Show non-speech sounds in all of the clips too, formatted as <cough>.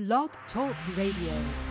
Blog Talk Radio.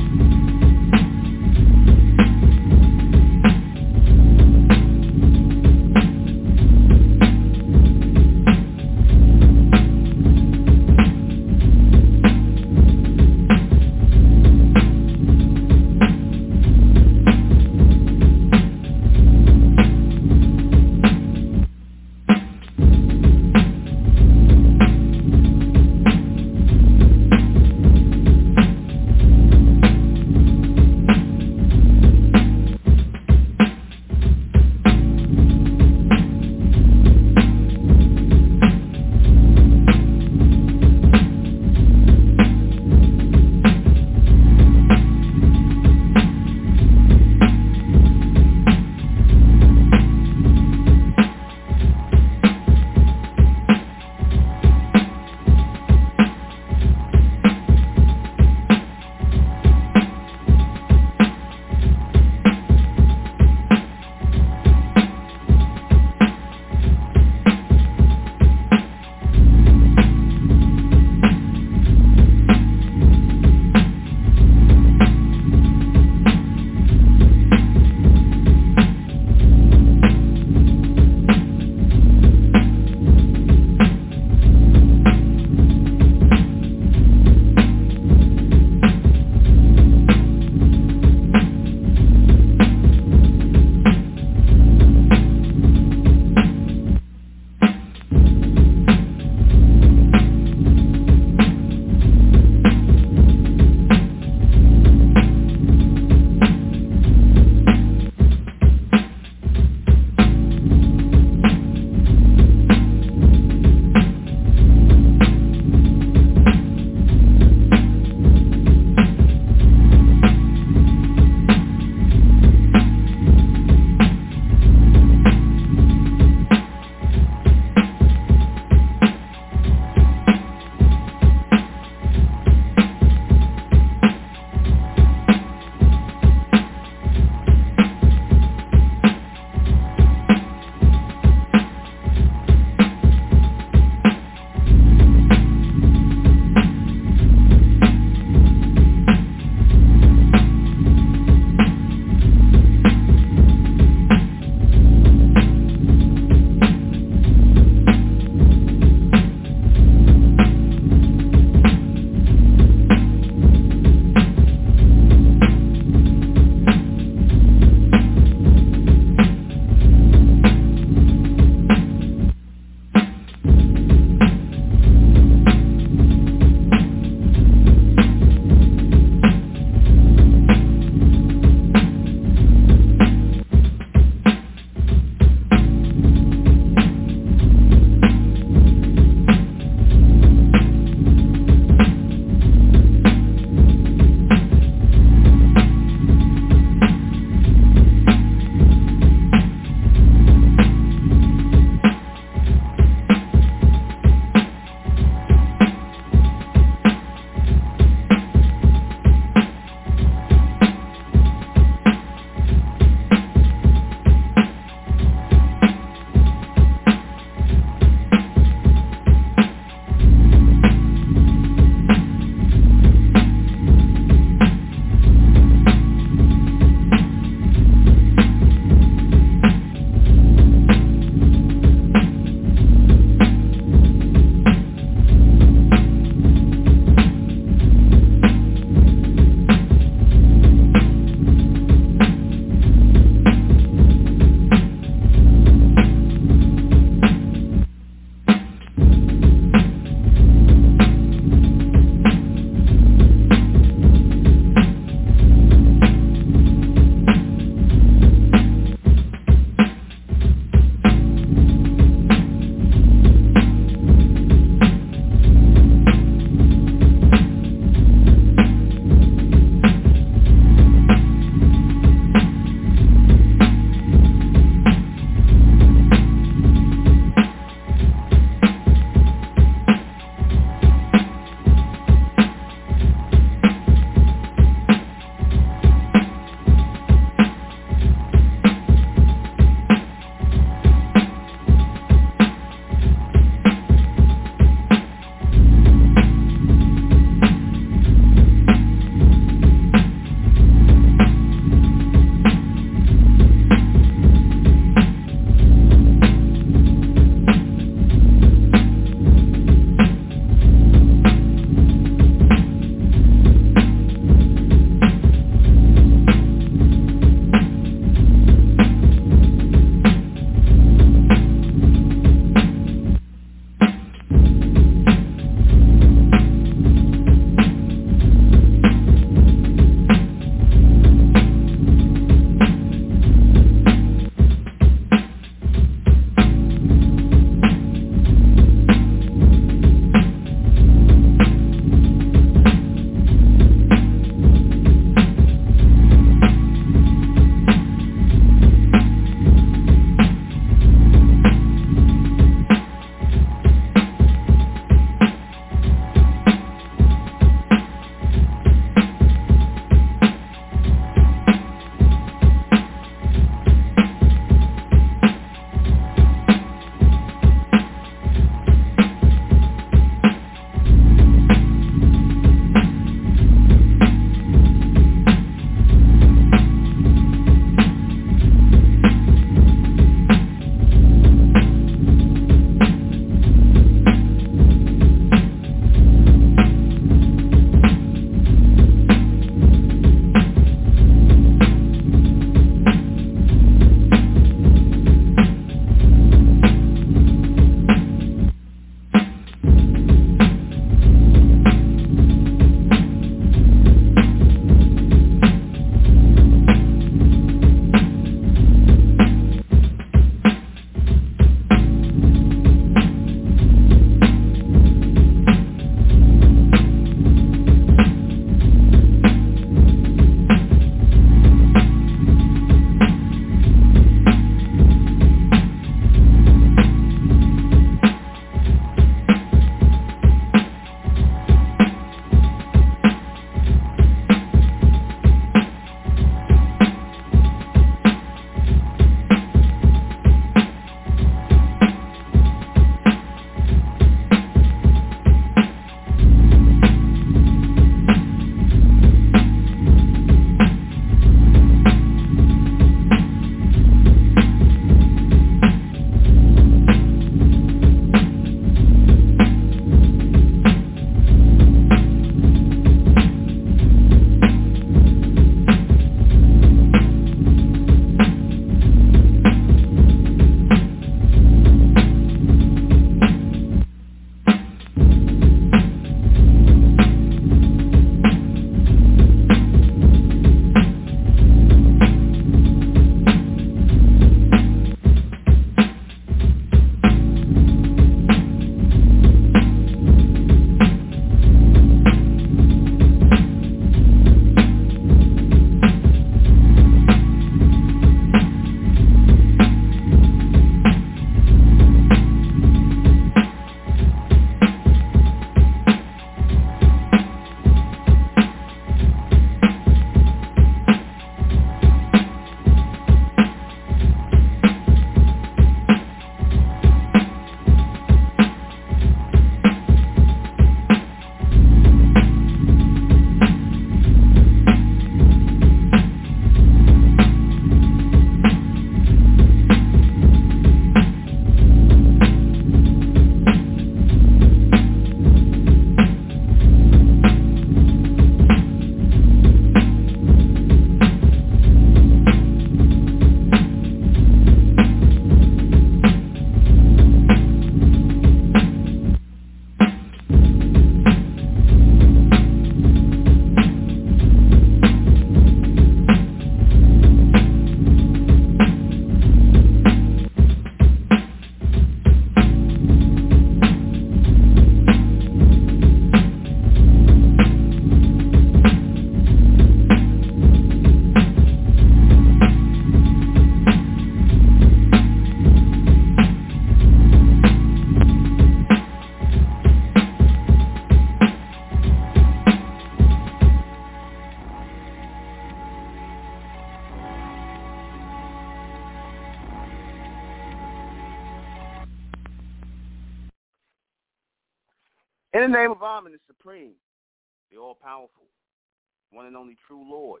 One and only true Lord,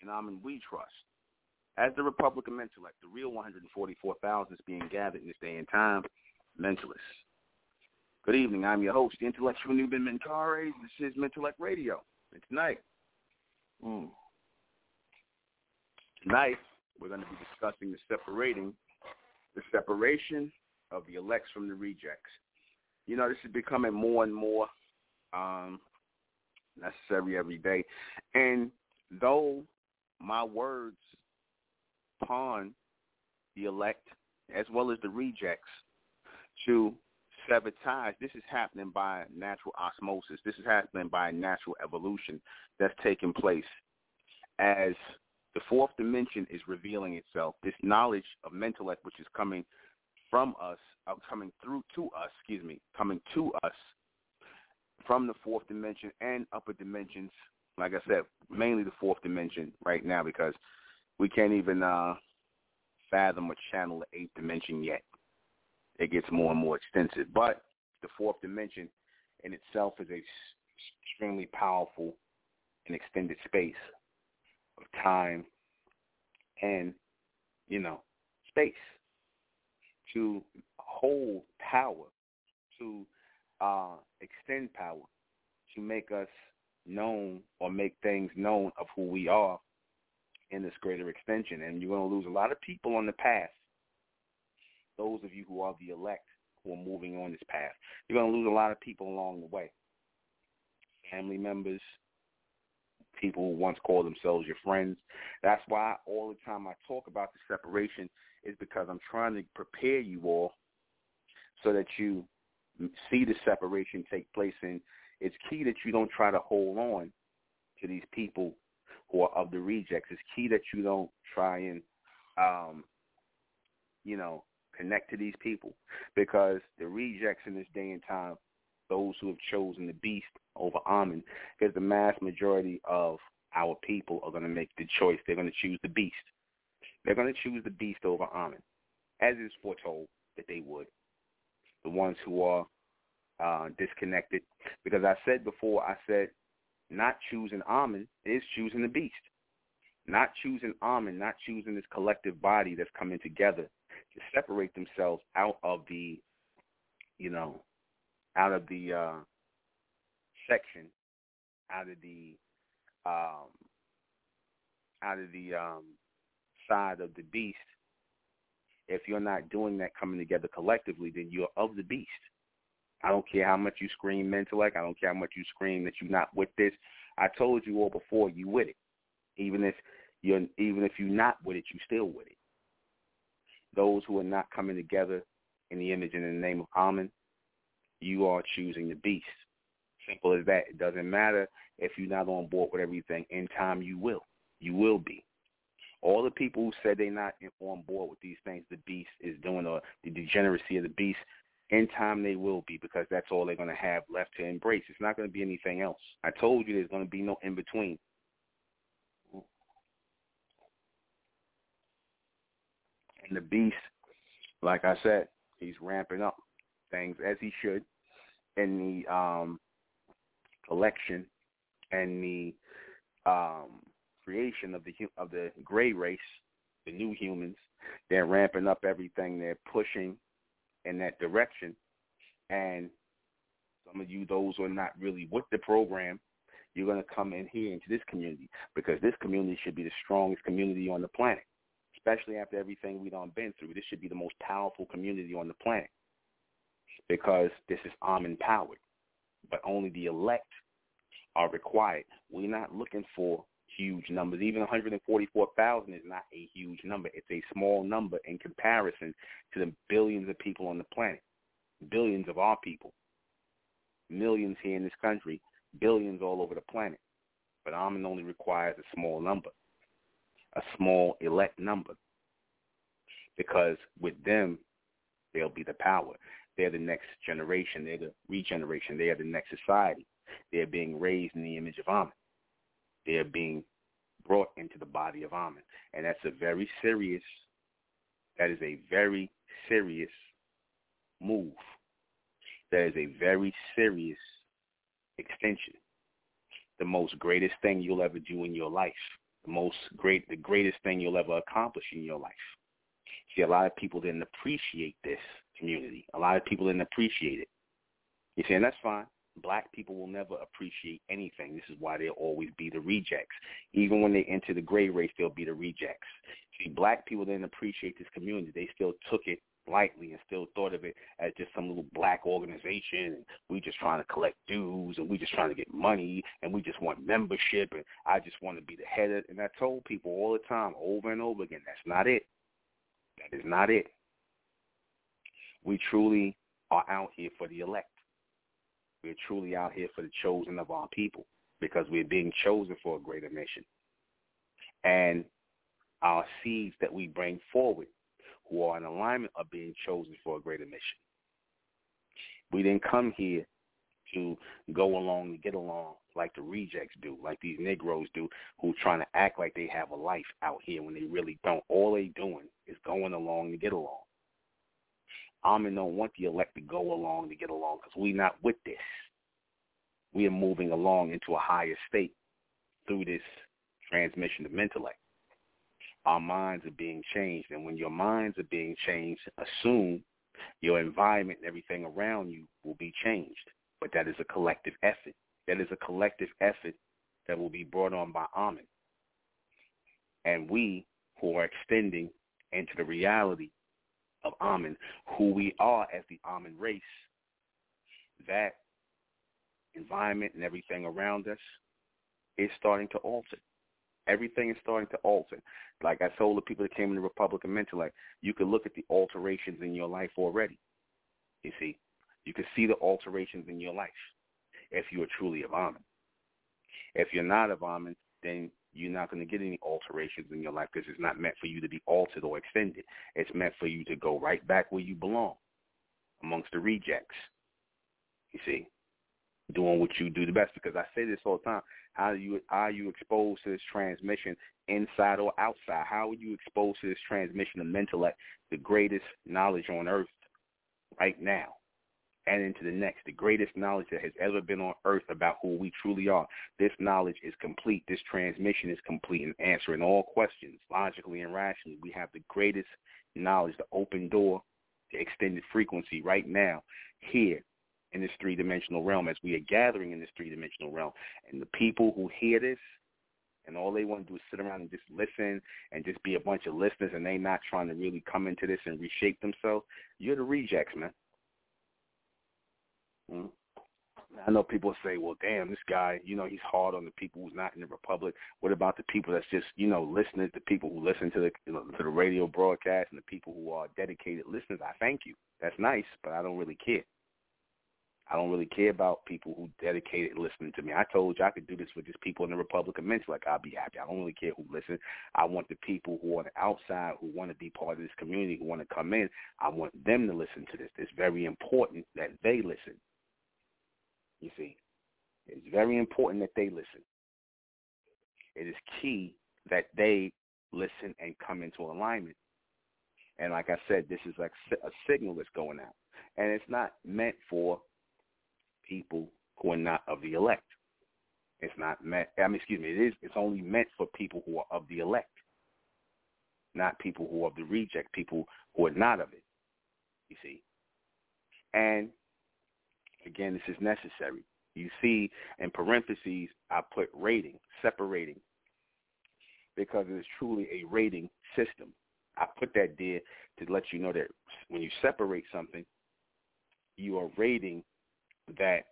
and I'm in we trust. As the Republican Mentelect, the real 144,000 is being gathered in this day and time, Mentalists. Good evening. I'm your host, the intellectual Nuben Menkarayzz. This is Mentelect Radio. And tonight, mm, tonight we're going to be discussing the separating, the separation of the elects from the rejects you know, this is becoming more and more um, necessary every day. And though my words pawn the elect as well as the rejects to ties, this is happening by natural osmosis. This is happening by natural evolution that's taking place as the fourth dimension is revealing itself. This knowledge of mentelect, which is coming from us, uh, coming through to us, excuse me, coming to us from the fourth dimension and upper dimensions. Like I said, mainly the fourth dimension right now because we can't even uh, fathom or channel the eighth dimension yet. It gets more and more extensive. But the fourth dimension in itself is a extremely powerful and extended space of time and, you know, space to hold power, to uh, extend power, to make us known or make things known of who we are in this greater extension. And you're going to lose a lot of people on the path. Those of you who are the elect who are moving on this path. You're going to lose a lot of people along the way. Family members, people who once called themselves your friends. That's why all the time I talk about the separation is because I'm trying to prepare you all so that you see the separation take place. And it's key that you don't try to hold on to these people who are of the rejects. It's key that you don't try and, um, you know, connect to these people because the rejects in this day and time, those who have chosen the beast over Amen, because the mass majority of our people are going to make the choice. They're going to choose the beast. They're going to choose the beast over Amen, as is foretold that they would. The ones who are uh, disconnected, because I said before, I said not choosing Amen is choosing the beast. Not choosing Amen, not choosing this collective body that's coming together to separate themselves out of the, you know, out of the uh, section, out of the, um, out of the um, side of the beast, if you're not doing that coming together collectively, then you're of the beast. I don't care how much you scream mentelect. I don't care how much you scream that you're not with this. I told you all before, you with it. Even if you're even if you're not with it, you still with it. Those who are not coming together in the image and in the name of Amen, you are choosing the beast. Simple as that. It doesn't matter if you're not on board with everything. In time, you will. You will be all the people who said they're not on board with these things the beast is doing or the degeneracy of the beast, in time they will be because that's all they're going to have left to embrace. It's not going to be anything else. I told you there's going to be no in between. And the beast, like I said, he's ramping up things as he should in the um, election and the um, creation of the of the gray race, the new humans. They're ramping up everything. They're pushing in that direction. And some of you, those who are not really with the program, you're going to come in here into this community because this community should be the strongest community on the planet, especially after everything we've done been through. This should be the most powerful community on the planet because this is arm empowered, but only the elect are required. We're not looking for huge numbers. Even 144,000 is not a huge number. It's a small number in comparison to the billions of people on the planet, billions of our people, millions here in this country, billions all over the planet. But Amen only requires a small number, a small elect number, because with them, they'll be the power. They're the next generation. They're the regeneration. They are the next society. They're being raised in the image of Amen they're being brought into the body of Amen. And that's a very serious, that is a very serious move. That is a very serious extension. The most greatest thing you'll ever do in your life. The most great, the greatest thing you'll ever accomplish in your life. See, a lot of people didn't appreciate this community. A lot of people didn't appreciate it. You see, and that's fine. Black people will never appreciate anything. This is why they'll always be the rejects. Even when they enter the gray race, they'll be the rejects. See, black people didn't appreciate this community. They still took it lightly and still thought of it as just some little black organization and we just trying to collect dues and we just trying to get money and we just want membership and I just want to be the head of and I told people all the time over and over again that's not it. That is not it. We truly are out here for the elect. We're truly out here for the chosen of our people because we're being chosen for a greater mission. And our seeds that we bring forward who are in alignment are being chosen for a greater mission. We didn't come here to go along to get along like the rejects do, like these Negroes do, who trying to act like they have a life out here when they really don't. All they doing is going along to get along. Amen don't want the elect to go along to get along because we're not with this. We are moving along into a higher state through this transmission of intellect our minds are being changed. And when your minds are being changed, assume your environment and everything around you will be changed. But that is a collective effort. That is a collective effort that will be brought on by Amen. And we who are extending into the reality of Amen, who we are as the Amen race, that environment and everything around us is starting to alter. Everything is starting to alter. Like I told the people that came in the Republican mentor, like you could look at the alterations in your life already. You see, you can see the alterations in your life if you are truly of Amen. If you're not of Amen, then you're not going to get any alterations in your life because it's not meant for you to be altered or extended. It's meant for you to go right back where you belong, amongst the rejects. You see, doing what you do the best. Because I say this all the time: how you are you exposed to this transmission inside or outside? How are you exposed to this transmission of intellect, the greatest knowledge on earth right now and into the next, the greatest knowledge that has ever been on earth about who we truly are. This knowledge is complete. This transmission is complete in answering all questions logically and rationally. We have the greatest knowledge, the open door, the extended frequency right now here in this three-dimensional realm as we are gathering in this three-dimensional realm. And the people who hear this and all they want to do is sit around and just listen and just be a bunch of listeners and they not trying to really come into this and reshape themselves, you're the rejects, man. Mm-hmm. I know people say, well, damn, this guy, you know, he's hard on the people who's not in the Republic. What about the people that's just, you know, listeners, the people who listen to the you know, to the radio broadcast and the people who are dedicated listeners? I thank you. That's nice, but I don't really care. I don't really care about people who dedicated listening to me. I told you I could do this with just people in the Republic of Mensch. Like I'll be happy. I don't really care who listen. I want the people who are on the outside who want to be part of this community, who want to come in. I want them to listen to this. It's very important that they listen. You see, it's very important that they listen. It is key that they listen and come into alignment. And like I said, this is like a signal that's going out, and it's not meant for people who are not of the elect. It's not meant. I mean, excuse me. It is. It's only meant for people who are of the elect, not people who are of the reject. People who are not of it. You see. And again, this is necessary. You see, in parentheses, I put rating, separating, because it is truly a rating system. I put that there to let you know that when you separate something, you are rating that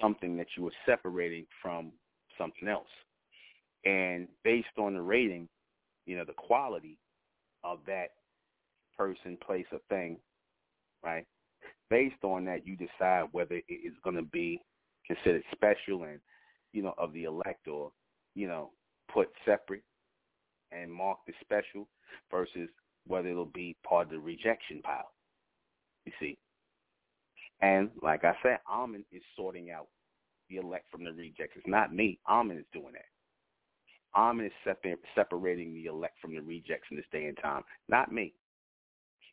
something that you were separating from something else. And based on the rating, you know, the quality of that person, place, or thing, right? Based on that, you decide whether it is going to be considered special and, you know, of the elect or, you know, put separate and marked as special versus whether it'll be part of the rejection pile. You see, and like I said, Amen is sorting out the elect from the rejects. It's not me. Amen is doing that. Amen is separating the elect from the rejects in this day and time, not me.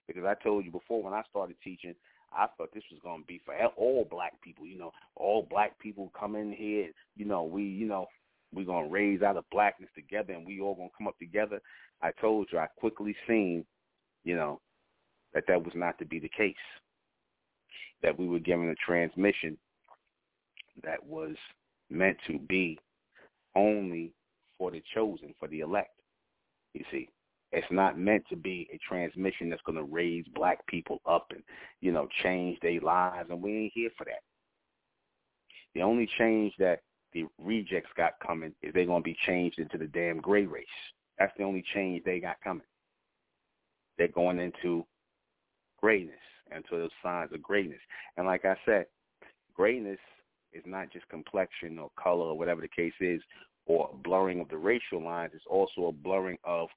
Because I told you before when I started teaching, I thought this was going to be for all black people. You know, all black people come in here. You know, we, you know, we're going to raise out of blackness together and we all going to come up together. I told you, I quickly seen, you know, that that was not to be the case. That we were given a transmission that was meant to be only for the chosen, for the elect. You see, it's not meant to be a transmission that's going to raise black people up and, you know, change their lives, and we ain't here for that. The only change that the rejects got coming is they're going to be changed into the damn gray race. That's the only change they got coming. They're going into greatness, into those signs of greatness. And like I said, greatness is not just complexion or color or whatever the case is, or blurring of the racial lines. It's also a blurring of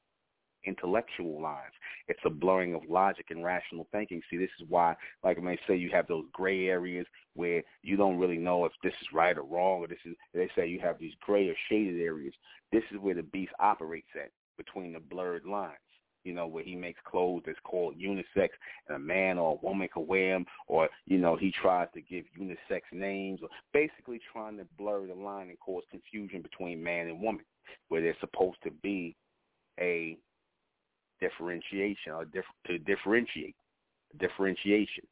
intellectual lines. It's a blurring of logic and rational thinking. See, this is why, like I may say, you have those gray areas where you don't really know if this is right or wrong, or this is. They say you have these gray or shaded areas. This is where the beast operates at between the blurred lines. You know, where he makes clothes that's called unisex, and a man or a woman can wear them, or you know, he tries to give unisex names, or basically trying to blur the line and cause confusion between man and woman, where they're supposed to be a differentiation or diff- to differentiate differentiation.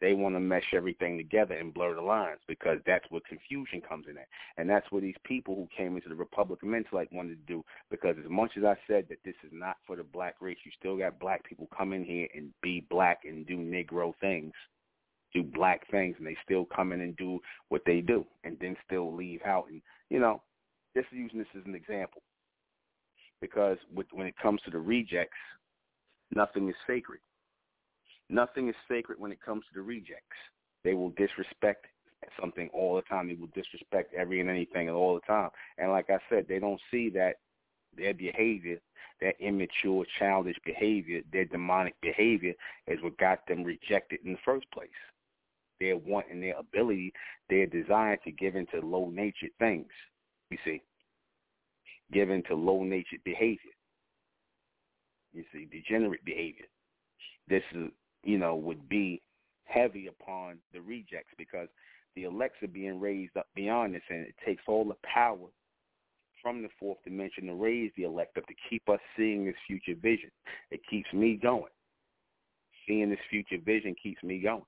They want to mesh everything together and blur the lines because that's where confusion comes in at. And that's what these people who came into the Republican intellect wanted to do because as much as I said that this is not for the black race, you still got black people come in here and be black and do Negro things, do black things, and they still come in and do what they do and then still leave out. And, you know, just using this as an example because when it comes to the rejects, nothing is sacred. Nothing is sacred when it comes to the rejects. They will disrespect something all the time. They will disrespect every and anything all the time. And like I said, they don't see that their behavior, their immature, childish behavior, their demonic behavior is what got them rejected in the first place. Their want and their ability, their desire to give into low-natured things, you see given to low-natured behavior. You see, degenerate behavior. This is, you know, would be heavy upon the rejects because the elects are being raised up beyond this, and it takes all the power from the fourth dimension to raise the elect up to keep us seeing this future vision. It keeps me going. Seeing this future vision keeps me going.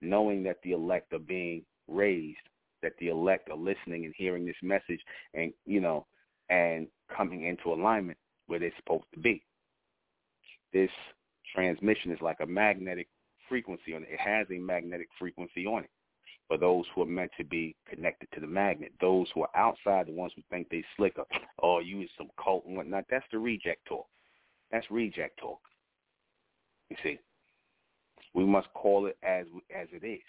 Knowing that the elect are being raised that the elect are listening and hearing this message and, you know, and coming into alignment where they're supposed to be. This transmission is like a magnetic frequency on it. It has a magnetic frequency on it for those who are meant to be connected to the magnet. Those who are outside, the ones who think they slicker, or oh, use some cult and whatnot, that's the reject talk. That's reject talk. You see, we must call it as as it is.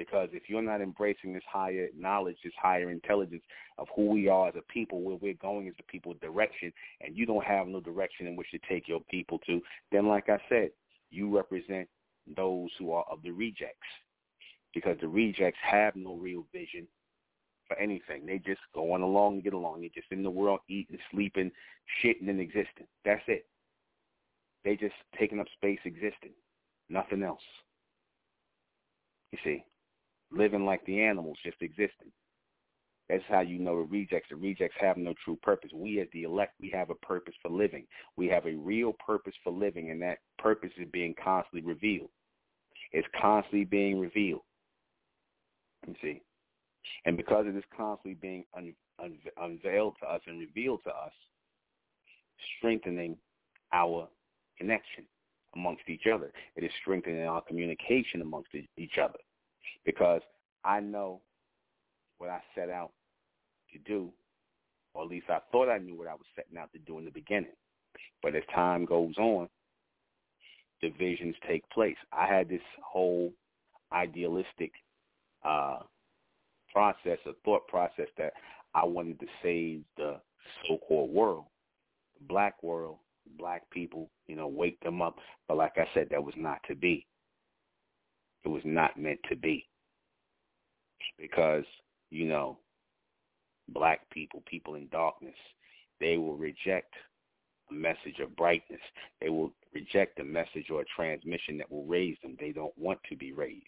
Because if you're not embracing this higher knowledge, this higher intelligence of who we are as a people, where we're going as a people direction, and you don't have no direction in which to take your people to, then like I said, you represent those who are of the rejects. Because the rejects have no real vision for anything. They just going along get along. They're just in the world eating, sleeping, shitting, and existing. That's it. They just taking up space existing. Nothing else. You see living like the animals, just existing. That's how you know the rejects. The rejects have no true purpose. We as the elect, we have a purpose for living. We have a real purpose for living, and that purpose is being constantly revealed. It's constantly being revealed. You see? And because it is constantly being un- un- unveiled to us and revealed to us, strengthening our connection amongst each other. It is strengthening our communication amongst each other because I know what I set out to do, or at least I thought I knew what I was setting out to do in the beginning. But as time goes on, divisions take place. I had this whole idealistic uh, process, a thought process that I wanted to save the so-called world, the black world, black people, you know, wake them up. But like I said, that was not to be. It was not meant to be because, you know, black people, people in darkness, they will reject a message of brightness. They will reject a message or a transmission that will raise them. They don't want to be raised.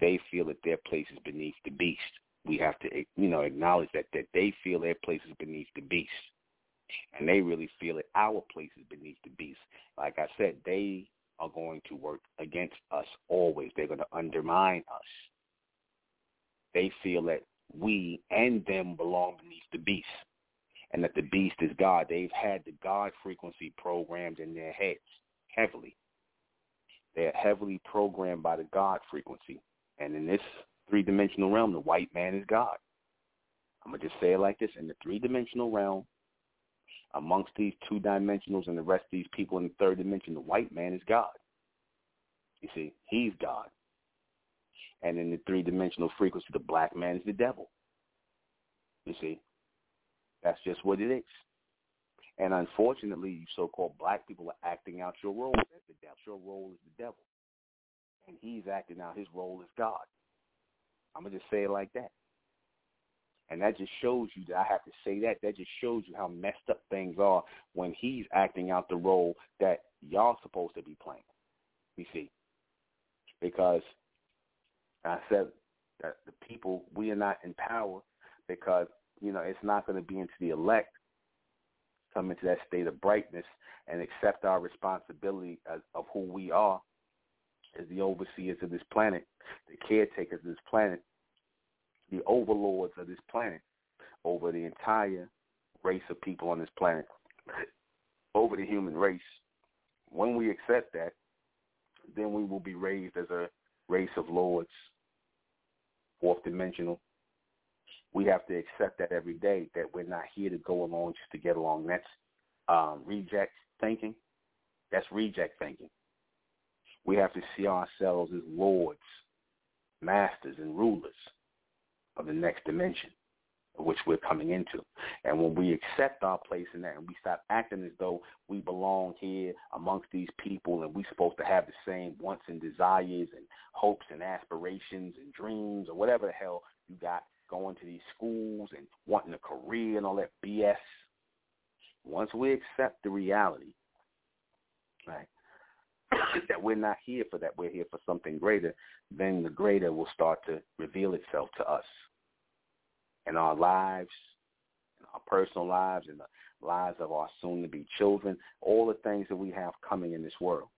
They feel that their place is beneath the beast. We have to, you know, acknowledge that that they feel their place is beneath the beast, and they really feel that our place is beneath the beast. Like I said, they are going to work against us always. They're going to undermine us. They feel that we and them belong beneath the beast and that the beast is God. They've had the God frequency programmed in their heads heavily. They're heavily programmed by the God frequency. And in this three-dimensional realm, the white man is God. I'm going to just say it like this. In the three-dimensional realm, amongst these two dimensionals and the rest of these people in the third dimension, the white man is God. You see, he's God. And in the three-dimensional frequency, the black man is the devil. You see, that's just what it is. And unfortunately, you so-called black people are acting out your role as the devil. Your role is the devil. And he's acting out his role as God. I'm going to just say it like that. And that just shows you that I have to say that. That just shows you how messed up things are when he's acting out the role that y'all supposed to be playing. You see, because I said that the people we are not in power because you know it's not going to be into the elect come into that state of brightness and accept our responsibility as, of who we are as the overseers of this planet, the caretakers of this planet, the overlords of this planet over the entire race of people on this planet, <laughs> over the human race. When we accept that, then we will be raised as a race of lords, fourth dimensional. We have to accept that every day that we're not here to go along just to get along. That's um, reject thinking. That's reject thinking. We have to see ourselves as lords, masters, and rulers of the next dimension, which we're coming into. And when we accept our place in that and we stop acting as though we belong here amongst these people and we're supposed to have the same wants and desires and hopes and aspirations and dreams or whatever the hell you got going to these schools and wanting a career and all that BS. Once we accept the reality, right, <coughs> that we're not here for that, we're here for something greater, then the greater will start to reveal itself to us in our lives, in our personal lives, in the lives of our soon-to-be children, all the things that we have coming in this world.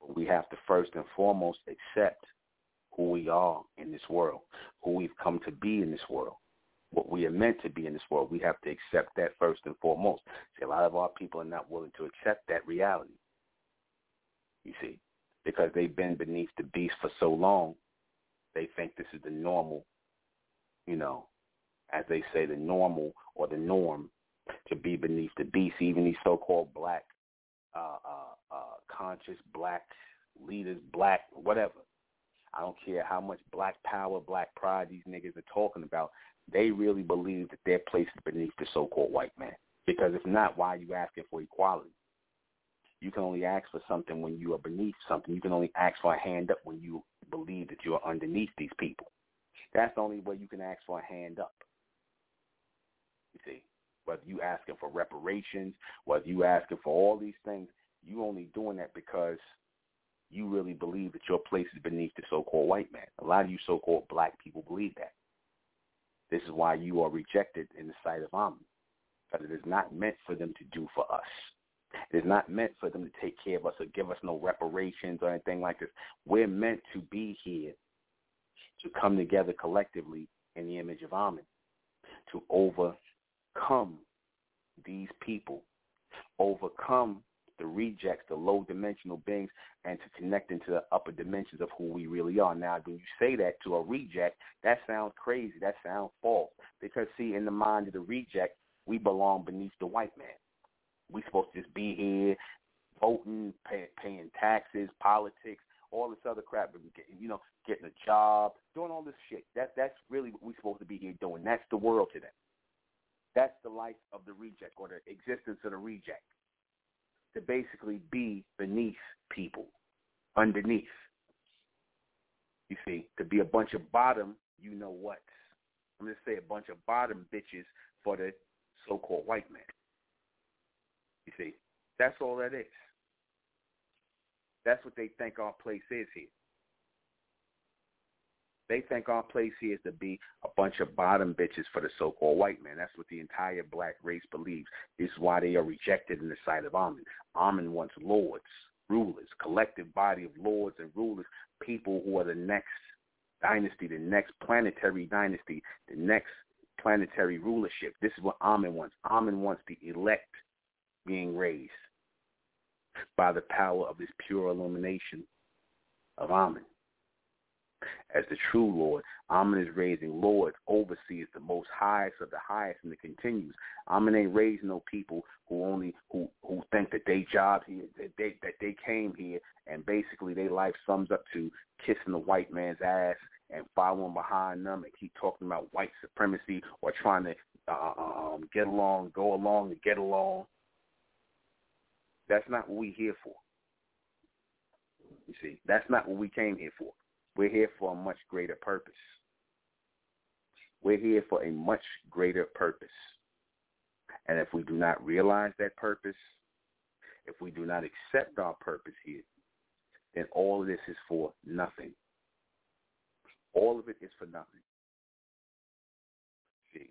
But we have to first and foremost accept who we are in this world, who we've come to be in this world, what we are meant to be in this world. We have to accept that first and foremost. See, a lot of our people are not willing to accept that reality, you see, because they've been beneath the beast for so long, they think this is the normal you know, as they say, the normal or the norm to be beneath the beast. Even these so-called black, uh, uh, uh, conscious black leaders, black whatever. I don't care how much black power, black pride these niggas are talking about. They really believe that their place is beneath the so-called white man. Because if not, why are you asking for equality? You can only ask for something when you are beneath something. You can only ask for a hand up when you believe that you are underneath these people. That's the only way you can ask for a hand up. You see, whether you asking for reparations, whether you asking for all these things, you only doing that because you really believe that your place is beneath the so-called white man. A lot of you so-called black people believe that. This is why you are rejected in the sight of Amen, because it is not meant for them to do for us. It is not meant for them to take care of us or give us no reparations or anything like this. We're meant to be here to come together collectively in the image of Amen, to overcome these people, overcome the rejects, the low dimensional beings, and to connect into the upper dimensions of who we really are. Now, when you say that to a reject, that sounds crazy. That sounds false. Because, see, in the mind of the reject, we belong beneath the white man. we supposed to just be here voting, pay, paying taxes, politics, all this other crap, you know, getting a job, doing all this shit. That that's really what we're supposed to be here doing. That's the world today. That's the life of the reject or the existence of the reject. To basically be beneath people, underneath. You see, to be a bunch of bottom, you know what? I'm to say a bunch of bottom bitches for the so-called white man. You see, that's all that is. That's what they think our place is here. They think our place here is to be a bunch of bottom bitches for the so-called white man. That's what the entire black race believes. This is why they are rejected in the sight of Amen. Amen wants lords, rulers, collective body of lords and rulers, people who are the next dynasty, the next planetary dynasty, the next planetary rulership. This is what Amen wants. Amen wants the elect being raised by the power of this pure illumination of Amen as the true Lord. Amen is raising lords, overseers, the most highest of the highest, and it continues. Amen ain't raising no people who only who who think that they job here, that they that they came here, and basically their life sums up to kissing the white man's ass and following behind them and keep talking about white supremacy or trying to uh, um, get along, go along, and get along. That's not what we're here for. You see, that's not what we came here for. We're here for a much greater purpose. We're here for a much greater purpose. And if we do not realize that purpose, if we do not accept our purpose here, then all of this is for nothing. All of it is for nothing. See,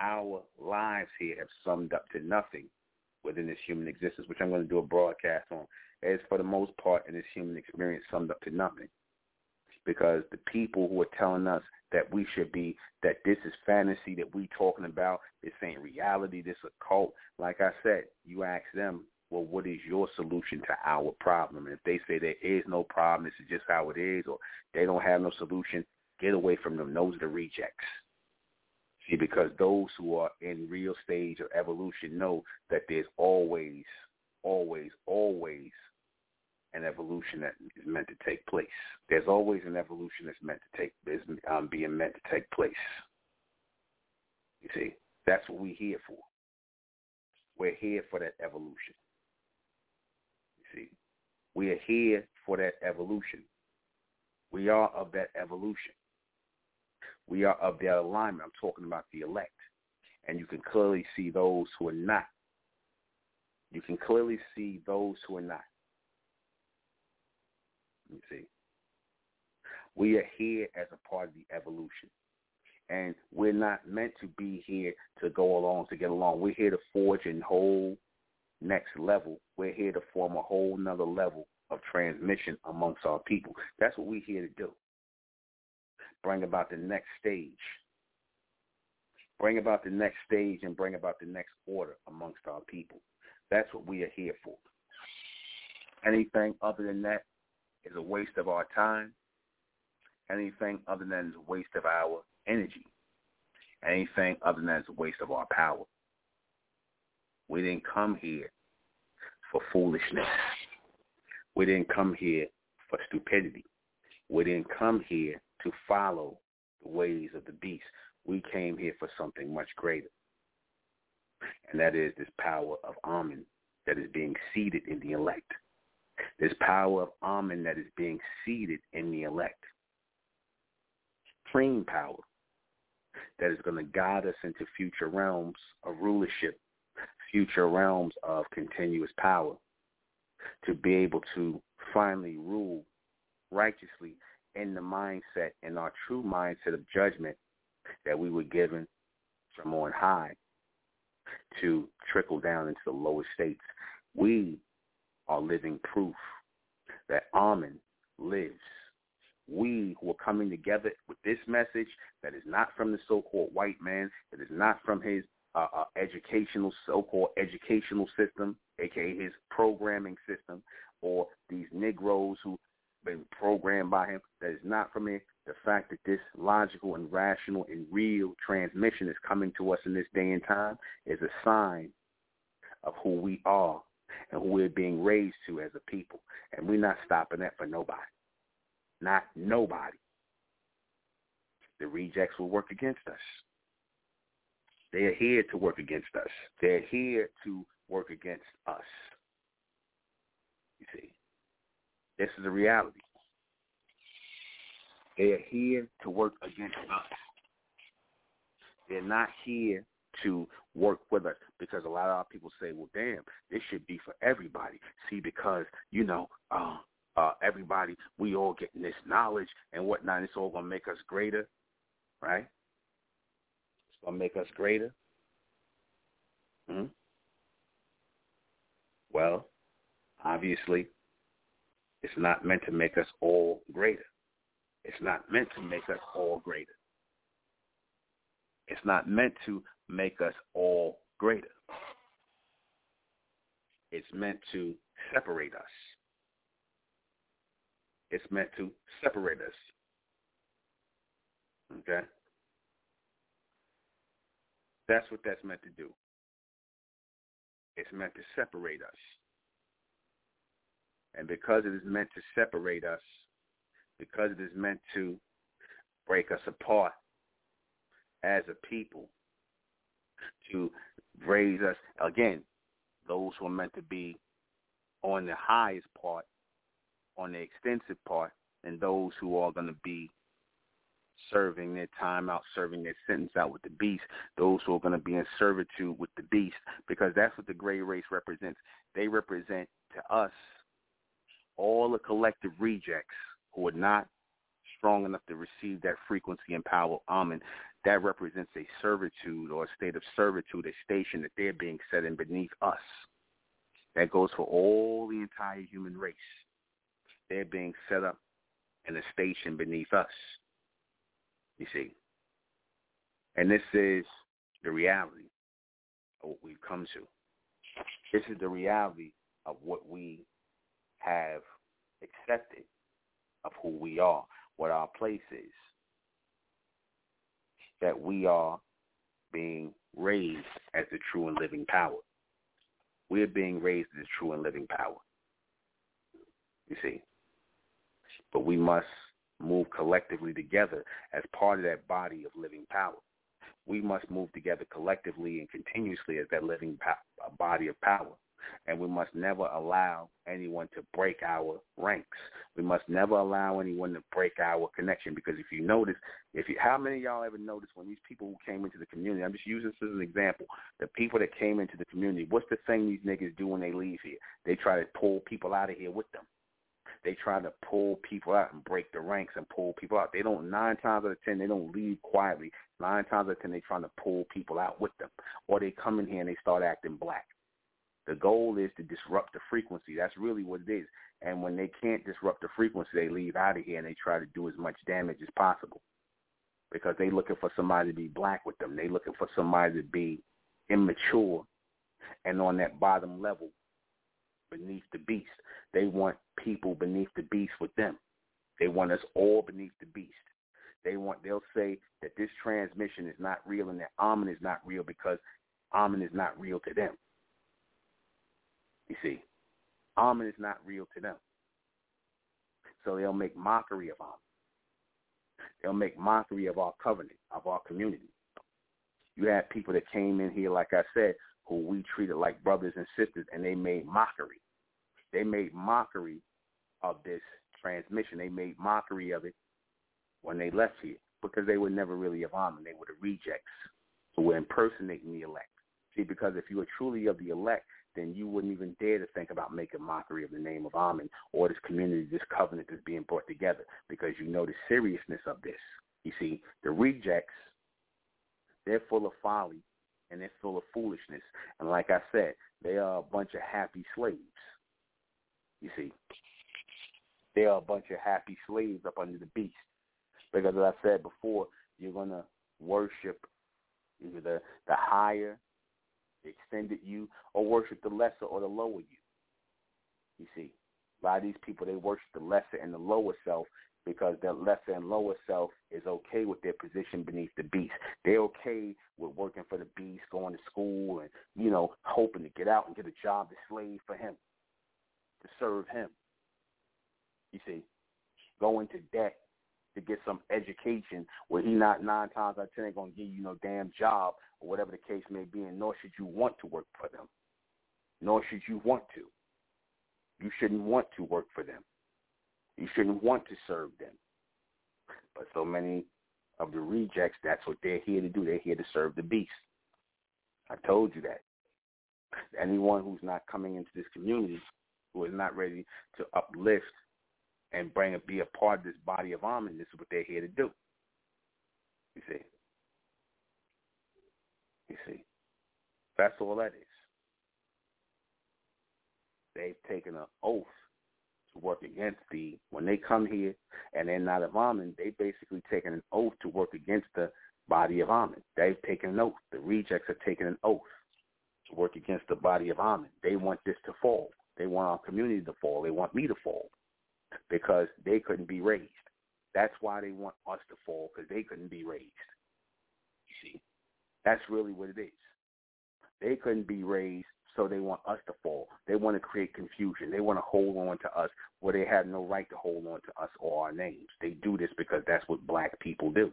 our lives here have summed up to nothing within this human existence, which I'm going to do a broadcast on is for the most part in this human experience summed up to nothing. Because the people who are telling us that we should be, that this is fantasy that we talking about, this ain't reality, this a cult. Like I said, you ask them, well, what is your solution to our problem? And if they say there is no problem, this is just how it is, or they don't have no solution, get away from them. Those are the rejects. See, because those who are in real stage of evolution know that there's always, always, always an evolution that is meant to take place. There's always an evolution that's meant to take is um, being meant to take place. You see, that's what we're here for. We're here for that evolution. You see, we are here for that evolution. We are of that evolution. We are of that alignment. I'm talking about the elect. And you can clearly see those who are not. You can clearly see those who are not. You see, we are here as a part of the evolution. And we're not meant to be here to go along, to get along. We're here to forge a whole next level. We're here to form a whole nother level of transmission amongst our people. That's what we're here to do. Bring about the next stage. Bring about the next stage and bring about the next order amongst our people. That's what we are here for. Anything other than that is a waste of our time. Anything other than is a waste of our energy. Anything other than is a waste of our power. We didn't come here for foolishness. We didn't come here for stupidity. We didn't come here to follow the ways of the beast. We came here for something much greater. And that is this power of Amen that is being seated in the elect. This power of Amen that is being seated in the elect. Supreme power that is going to guide us into future realms of rulership, future realms of continuous power, to be able to finally rule righteously in the mindset, in our true mindset of judgment that we were given from on high to trickle down into the lower states. We are living proof that Amen lives. We who are coming together with this message that is not from the so-called white man, that is not from his uh, uh, educational, so-called educational system, aka his programming system, or these Negroes who been programmed by him, that is not from it. The fact that this logical and rational and real transmission is coming to us in this day and time is a sign of who we are and who we're being raised to as a people. And we're not stopping that for nobody. Not nobody. The rejects will work against us. They are here to work against us. They're here to work against us. You see, this is the reality. They are here to work against us. They're not here to work with us because a lot of our people say, well, damn, this should be for everybody. See, because, you know, uh, uh, everybody, we all getting this knowledge and whatnot. It's all going to make us greater, right? It's going to make us greater. Hmm? Well, obviously, it's not meant to make us all greater. It's not meant to make us all greater. It's not meant to make us all greater. It's meant to separate us. It's meant to separate us. Okay? That's what that's meant to do. It's meant to separate us. And because it is meant to separate us, because it is meant to break us apart as a people, to raise us, again, those who are meant to be on the highest part, on the extensive part, and those who are going to be serving their time out, serving their sentence out with the beast, those who are going to be in servitude with the beast, because that's what the gray race represents. They represent to us all the collective rejects who are not strong enough to receive that frequency and power Amen, that represents a servitude or a state of servitude, a station that they're being set in beneath us. That goes for all the entire human race. They're being set up in a station beneath us. You see. And this is the reality of what we've come to. This is the reality of what we have accepted of who we are, what our place is. That we are being raised as the true and living power. We are being raised as the true and living power. You see. But we must move collectively together as part of that body of living power. We must move together collectively and continuously as that living po- body of power and we must never allow anyone to break our ranks. We must never allow anyone to break our connection because if you notice, if you, how many of y'all ever noticed when these people who came into the community, I'm just using this as an example, the people that came into the community, what's the thing these niggas do when they leave here? They try to pull people out of here with them. They try to pull people out and break the ranks and pull people out. They don't, nine times out of ten, they don't leave quietly. Nine times out of ten, they're trying to pull people out with them. Or they come in here and they start acting black the goal is to disrupt the frequency. That's really what it is. And when they can't disrupt the frequency, they leave out of here and they try to do as much damage as possible because they're looking for somebody to be black with them. They're looking for somebody to be immature and on that bottom level beneath the beast. They want people beneath the beast with them. They want us all beneath the beast. They want they'll say that this transmission is not real and that Amen is not real because Amen is not real to them. You see, Amen is not real to them. So they'll make mockery of Amen. They'll make mockery of our covenant, of our community. You had people that came in here, like I said, who we treated like brothers and sisters, and they made mockery. They made mockery of this transmission. They made mockery of it when they left here because they were never really of Amen. They were the rejects who were impersonating the elect. See, because if you were truly of the elect, then you wouldn't even dare to think about making mockery of the name of Amen or this community, this covenant that's being brought together because you know the seriousness of this. You see, the rejects, they're full of folly and they're full of foolishness. And like I said, they are a bunch of happy slaves. You see, they are a bunch of happy slaves up under the beast. Because as I said before, you're going to worship either the, the higher extended you or worship the lesser or the lower you. You see, a lot of these people, they worship the lesser and the lower self because their lesser and lower self is okay with their position beneath the beast. They're okay with working for the beast, going to school and, you know, hoping to get out and get a job to slave for him, to serve him. You see, going to debt to get some education where he not nine times out of ten ain't gonna give you no damn job or whatever the case may be, and nor should you want to work for them. Nor should you want to. You shouldn't want to work for them. You shouldn't want to serve them. But so many of the rejects, that's what they're here to do. They're here to serve the beast. I told you that. Anyone who's not coming into this community, who is not ready to uplift and bring be a part of this body of Amen, this is what they're here to do. You see. You see. That's all that is. They've taken an oath to work against the when they come here and they're not of Amen, they basically taken an oath to work against the body of Amen. They've taken an oath. The rejects have taken an oath to work against the body of Amen. They want this to fall. They want our community to fall. They want me to fall because they couldn't be raised. That's why they want us to fall because they couldn't be raised. You see, that's really what it is. They couldn't be raised so they want us to fall. They want to create confusion. They want to hold on to us where they have no right to hold on to us or our names. They do this because that's what black people do.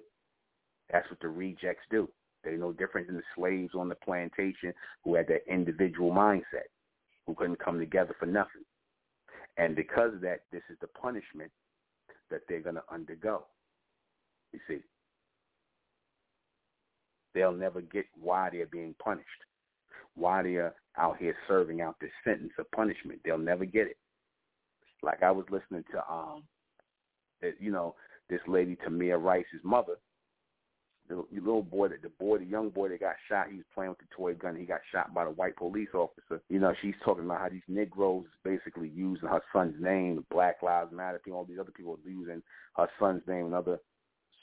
That's what the rejects do. They're no different than the slaves on the plantation who had that individual mindset, who couldn't come together for nothing. And because of that, this is the punishment that they're going to undergo. You see, they'll never get why they're being punished why they're out here serving out this sentence of punishment. They'll never get it. Like I was listening to um, you know, this lady Tamir Rice's mother, the little boy that the boy, the young boy that got shot, he was playing with the toy gun. He got shot by the white police officer. You know, she's talking about how these Negroes basically using her son's name, Black Lives Matter, all these other people using her son's name and other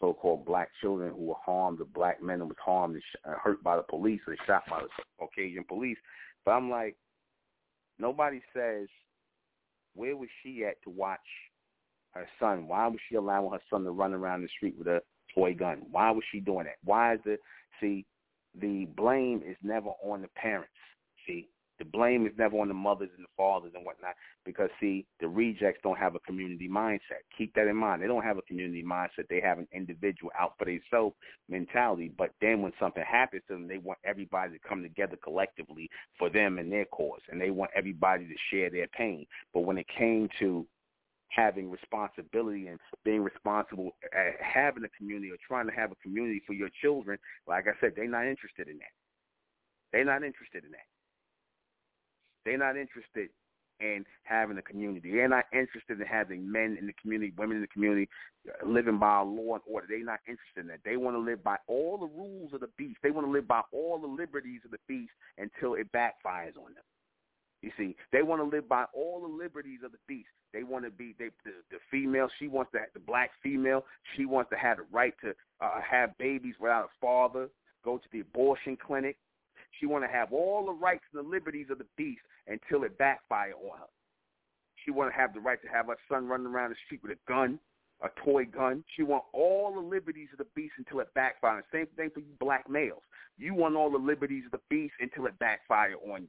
so-called black children who were harmed, the black men who was harmed and sh- hurt by the police or shot by the Caucasian police. But I'm like, nobody says where was she at to watch her son? Why was she allowing her son to run around the street with a toy gun? Why was she doing that? Why is the see the blame is never on the parents. See, the blame is never on the mothers and the fathers and whatnot because, see, the rejects don't have a community mindset. Keep that in mind. They don't have a community mindset. They have an individual out for themselves mentality. But then when something happens to them, they want everybody to come together collectively for them and their cause, and they want everybody to share their pain. But when it came to having responsibility and being responsible at having a community or trying to have a community for your children, like I said, they're not interested in that. They're not interested in that. They're not interested in having a community. They're not interested in having men in the community, women in the community, uh, living by law and order. They're not interested in that. They want to live by all the rules of the beast. They want to live by all the liberties of the beast until it backfires on them. You see, they want to live by all the liberties of the beast. They want to be they, the the female. She wants to the black female. She wants to have the right to uh, have babies without a father. Go to the abortion clinic. She want to have all the rights and the liberties of the beast until it backfire on her. She want to have the right to have her son running around the street with a gun, a toy gun. She want all the liberties of the beast until it backfires. Same thing for you black males. You want all the liberties of the beast until it backfire on you.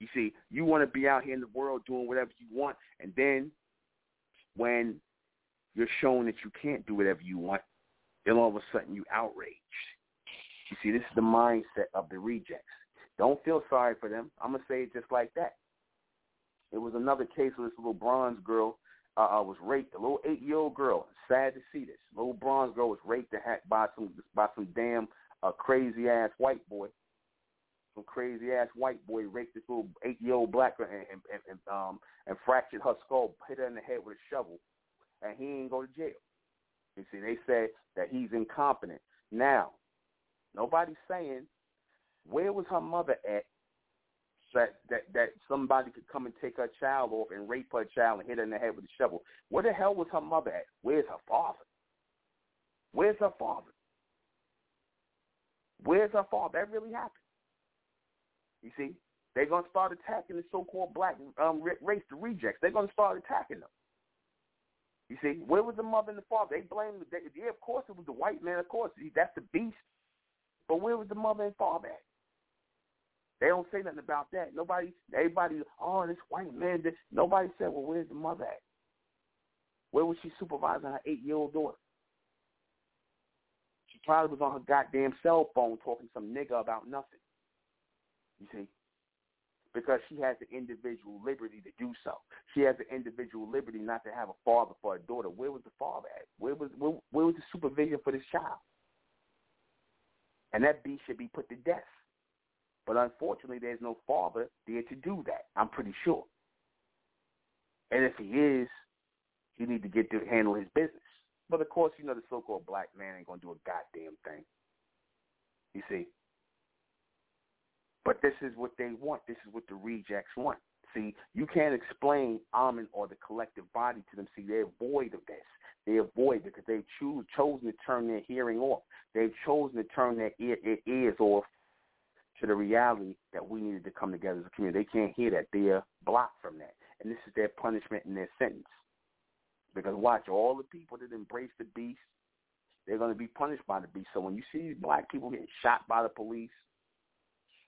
You see, you want to be out here in the world doing whatever you want, and then when you're shown that you can't do whatever you want, then all of a sudden you outraged. You see, this is the mindset of the rejects. Don't feel sorry for them. I'm gonna say it just like that. It was another case where this little bronze girl uh, uh was raped. A little eight-year-old girl. Sad to see this. Little bronze girl was raped by some by some damn uh, crazy ass white boy. Some crazy ass white boy raped this little eight-year-old black girl and, and, and um and fractured her skull, hit her in the head with a shovel, and he didn't go to jail. You see, they said that he's incompetent. Now, nobody's saying where was her mother at that that that somebody could come and take her child off and rape her child and hit her in the head with a shovel? Where the hell was her mother at? Where's her father? Where's her father? Where's her father? That really happened. You see, they're gonna start attacking the so-called black um, race, the rejects. They're gonna start attacking them. You see, where was the mother and the father? They blamed. They, yeah, of course it was the white man. Of course, that's the beast. But where was the mother and father at? They don't say nothing about that. Nobody, everybody, oh, this white man. This, nobody said, well, where's the mother at? Where was she supervising her eight-year-old daughter? She probably was on her goddamn cell phone talking some nigga about nothing. You see? Because she has the individual liberty to do so. She has the individual liberty not to have a father for a daughter. Where was the father at? Where was where, where was the supervision for this child? And that beast should be put to death. But unfortunately, there's no father there to do that. I'm pretty sure. And if he is, he need to get to handle his business. But of course, you know the so-called black man ain't gonna do a goddamn thing. You see. But this is what they want. This is what the rejects want. See, you can't explain Amen or the collective body to them. See, they're void of this. They avoid because they've choose, chosen to turn their hearing off. They've chosen to turn their, ear, their ears off to the reality that we needed to come together as a community. They can't hear that. They're blocked from that. And this is their punishment and their sentence. Because watch, all the people that embrace the beast, they're going to be punished by the beast. So when you see these black people getting shot by the police,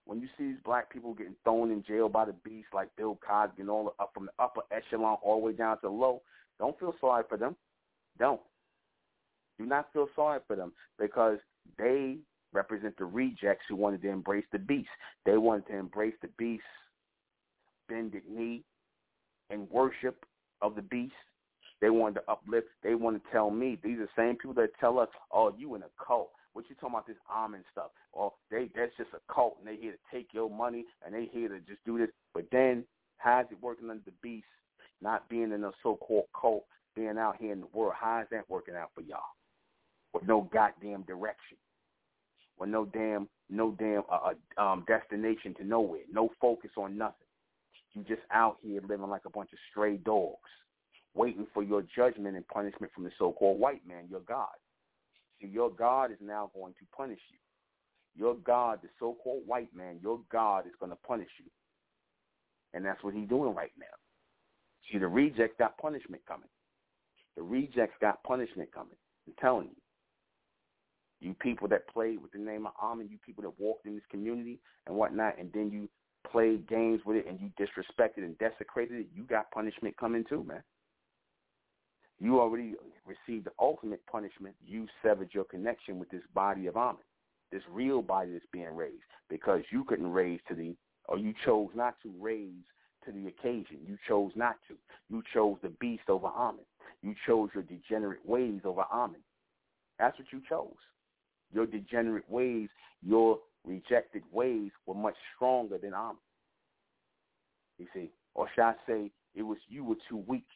when you see these black people getting thrown in jail by the beast like Bill Cosby and all the, up from the upper echelon all the way down to the low, don't feel sorry for them. Don't. Do not feel sorry for them because they represent the rejects who wanted to embrace the beast. They wanted to embrace the beast, bended knee, and worship of the beast. They wanted to uplift. They want to tell me. These are the same people that tell us, "Oh, you in a cult." What you talking about this Amen stuff? Or they that's just a cult and they here to take your money and they here to just do this. But then how's it working under the beast? Not being in a so-called cult, being out here in the world. How is that working out for y'all? With no goddamn direction, with no damn no damn uh, uh, um, destination to nowhere, no focus on nothing. You just out here living like a bunch of stray dogs, waiting for your judgment and punishment from the so-called white man, your God. See, your God is now going to punish you. Your God, the so-called white man, your God is going to punish you. And that's what he's doing right now. See, the reject got punishment coming. The rejects got punishment coming. I'm telling you. You people that played with the name of Amen, you people that walked in this community and whatnot, and then you played games with it and you disrespected and desecrated it, you got punishment coming too, man. You already received the ultimate punishment. You severed your connection with this body of Amen, this real body that's being raised, because you couldn't raise to the, or you chose not to raise to the occasion. You chose not to. You chose the beast over Amen. You chose your degenerate ways over Amen. That's what you chose. Your degenerate ways, your rejected ways were much stronger than Amen. You see, or shall I say, it was you were too weak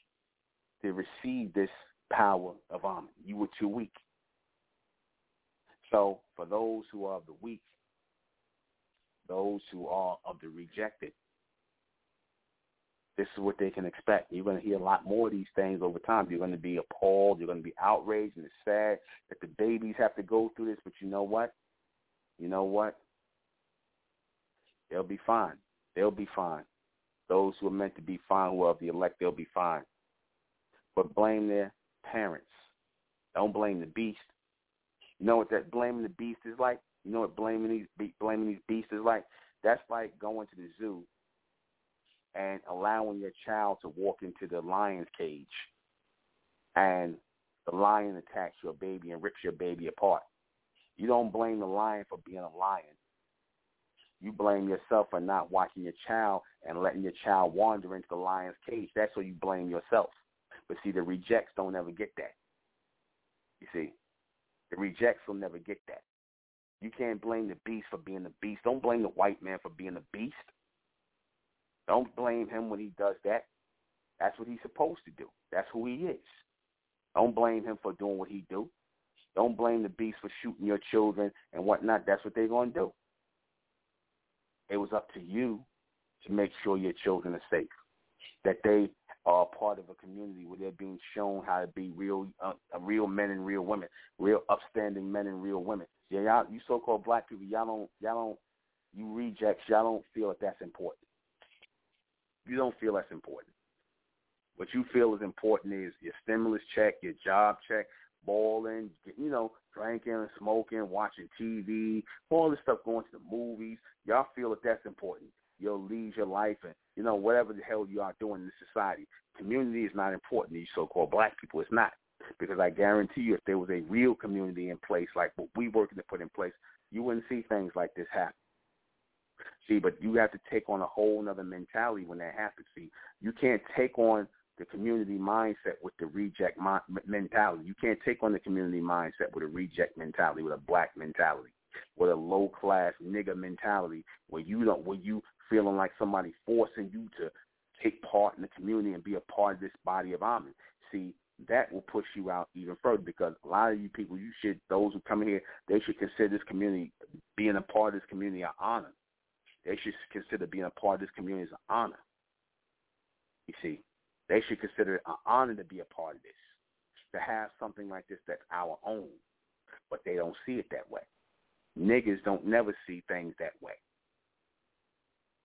to receive this power of Amen. You were too weak. So for those who are of the weak, those who are of the rejected, this is what they can expect. You're going to hear a lot more of these things over time. You're going to be appalled. You're going to be outraged, and it's sad that the babies have to go through this. But you know what? You know what? They'll be fine. They'll be fine. Those who are meant to be fine, who are of the elect, they'll be fine but blame their parents. Don't blame the beast. You know what that blaming the beast is like? You know what blaming these blaming these beasts is like? That's like going to the zoo and allowing your child to walk into the lion's cage and the lion attacks your baby and rips your baby apart. You don't blame the lion for being a lion. You blame yourself for not watching your child and letting your child wander into the lion's cage. That's where you blame yourself. But see, the rejects don't ever get that. You see, the rejects will never get that. You can't blame the beast for being the beast. Don't blame the white man for being the beast. Don't blame him when he does that. That's what he's supposed to do. That's who he is. Don't blame him for doing what he do. Don't blame the beast for shooting your children and whatnot. That's what they're going to do. It was up to you to make sure your children are safe, that they are part of a community where they're being shown how to be real, uh, real men and real women, real upstanding men and real women. Yeah, y'all, you so-called black people, y'all don't, y'all don't, you rejects, y'all don't feel that that's important. You don't feel that's important. What you feel is important is your stimulus check, your job check, balling, you know, drinking, smoking, watching TV, all this stuff, going to the movies. Y'all feel that that's important your leisure life and you know whatever the hell you are doing in society. Community is not important to you so-called black people. It's not because I guarantee you, if there was a real community in place like what we working to put in place, you wouldn't see things like this happen. See, but you have to take on a whole other mentality when that happens. See, you can't take on the community mindset with the reject mentality. You can't take on the community mindset with a reject mentality, with a black mentality. with a low class nigga mentality where you don't where you feeling like somebody forcing you to take part in the community and be a part of this body of Amen. See, that will push you out even further because a lot of you people, you should, those who come here, they should consider this community, being a part of this community an honor. They should consider being a part of this community as an honor. You see, they should consider it an honor to be a part of this, to have something like this that's our own, but they don't see it that way. Niggas don't never see things that way.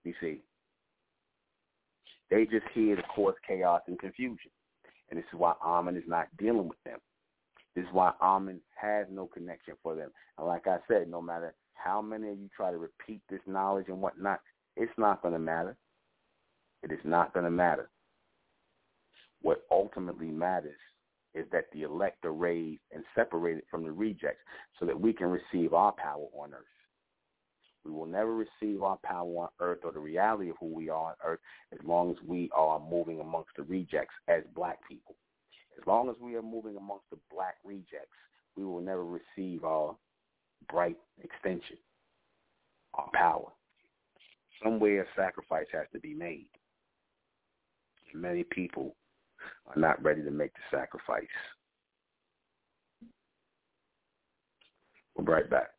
You see, they just here to cause chaos and confusion. And this is why Amen is not dealing with them. This is why Amen has no connection for them. And like I said, no matter how many of you try to repeat this knowledge and whatnot, it's not going to matter. It is not going to matter. What ultimately matters is that the elect are raised and separated from the rejects so that we can receive our power on earth. We will never receive our power on earth or the reality of who we are on earth as long as we are moving amongst the rejects as black people. As long as we are moving amongst the black rejects, we will never receive our bright extension, our power. Somewhere a sacrifice has to be made. Many people are not ready to make the sacrifice. We'll be right back.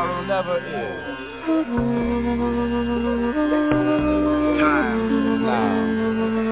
tomorrow never is. Time now.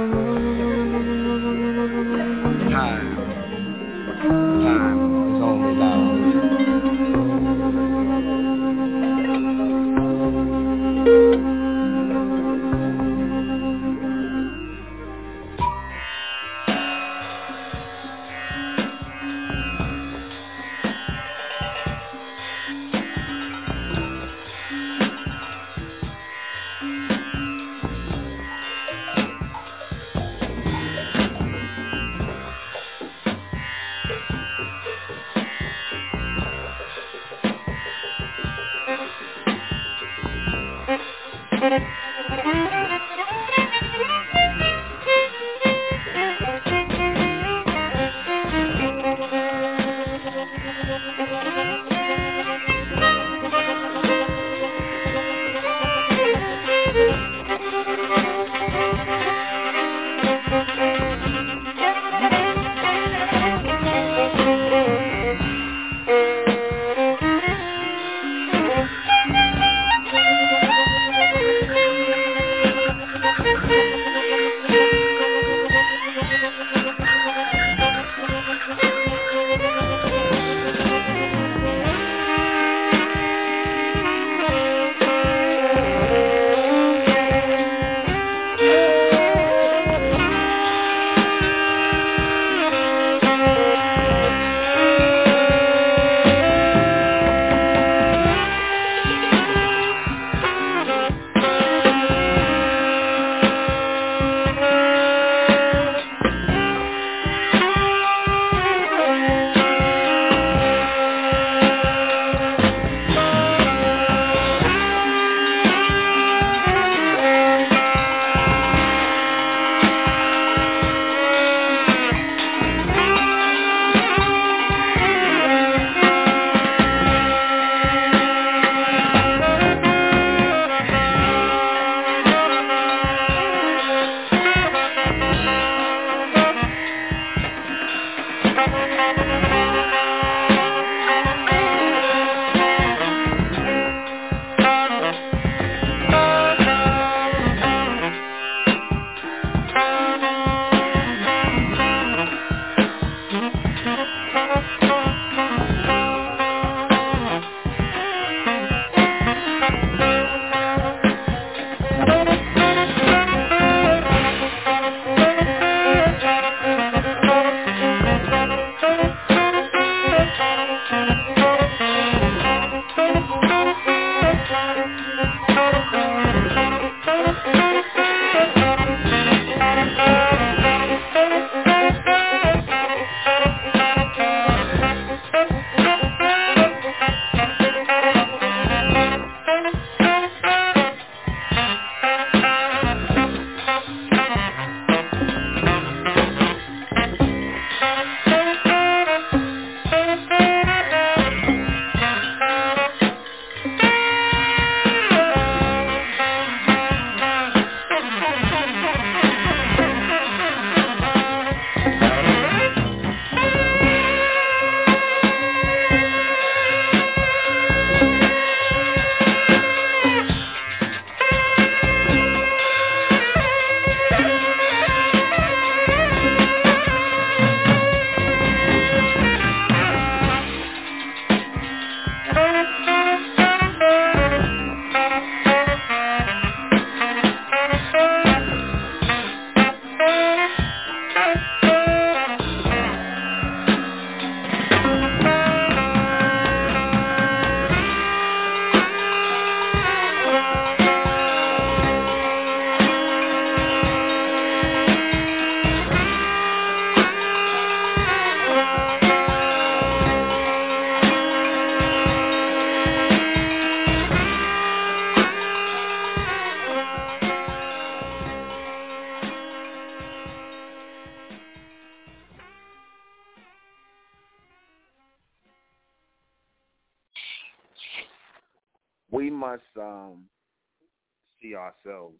Ourselves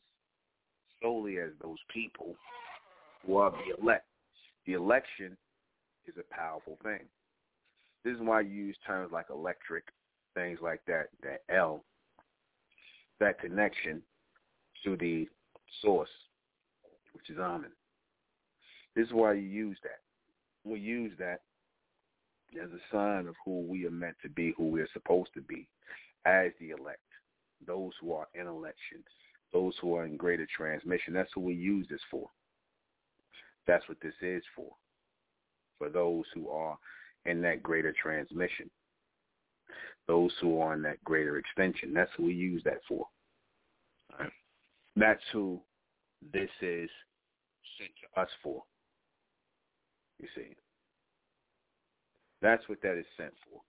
solely as those people who are the elect. The election is a powerful thing. This is why you use terms like electric, things like that, that L, that connection to the source, which is Amen. This is why you use that. We use that as a sign of who we are meant to be, who we're supposed to be as the elect, those who are in election, those who are in greater transmission. That's who we use this for. That's what this is for, for those who are in that greater transmission, those who are in that greater extension. That's who we use that for. Right. That's who this is sent to us for. You see. That's what that is sent for.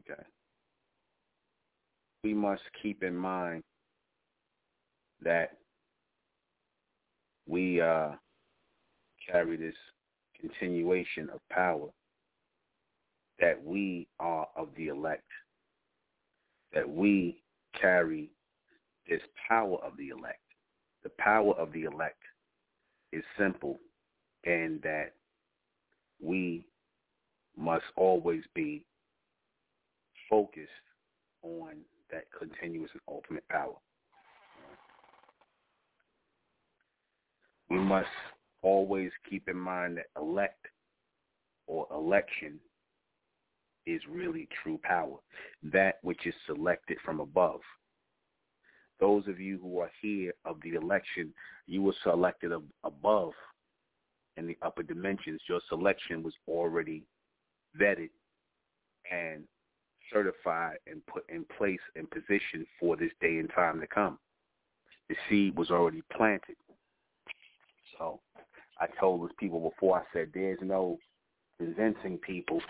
Okay. We must keep in mind that we uh, carry this continuation of power, that we are of the elect, that we carry this power of the elect. The power of the elect is simple and that we must always be focused on that continuous and ultimate power. We must always keep in mind that elect or election is really true power, that which is selected from above. Those of you who are here of the election, you were selected above in the upper dimensions. Your selection was already vetted and certified and put in place and positioned for this day and time to come. The seed was already planted. So I told those people before, I said, there's no convincing people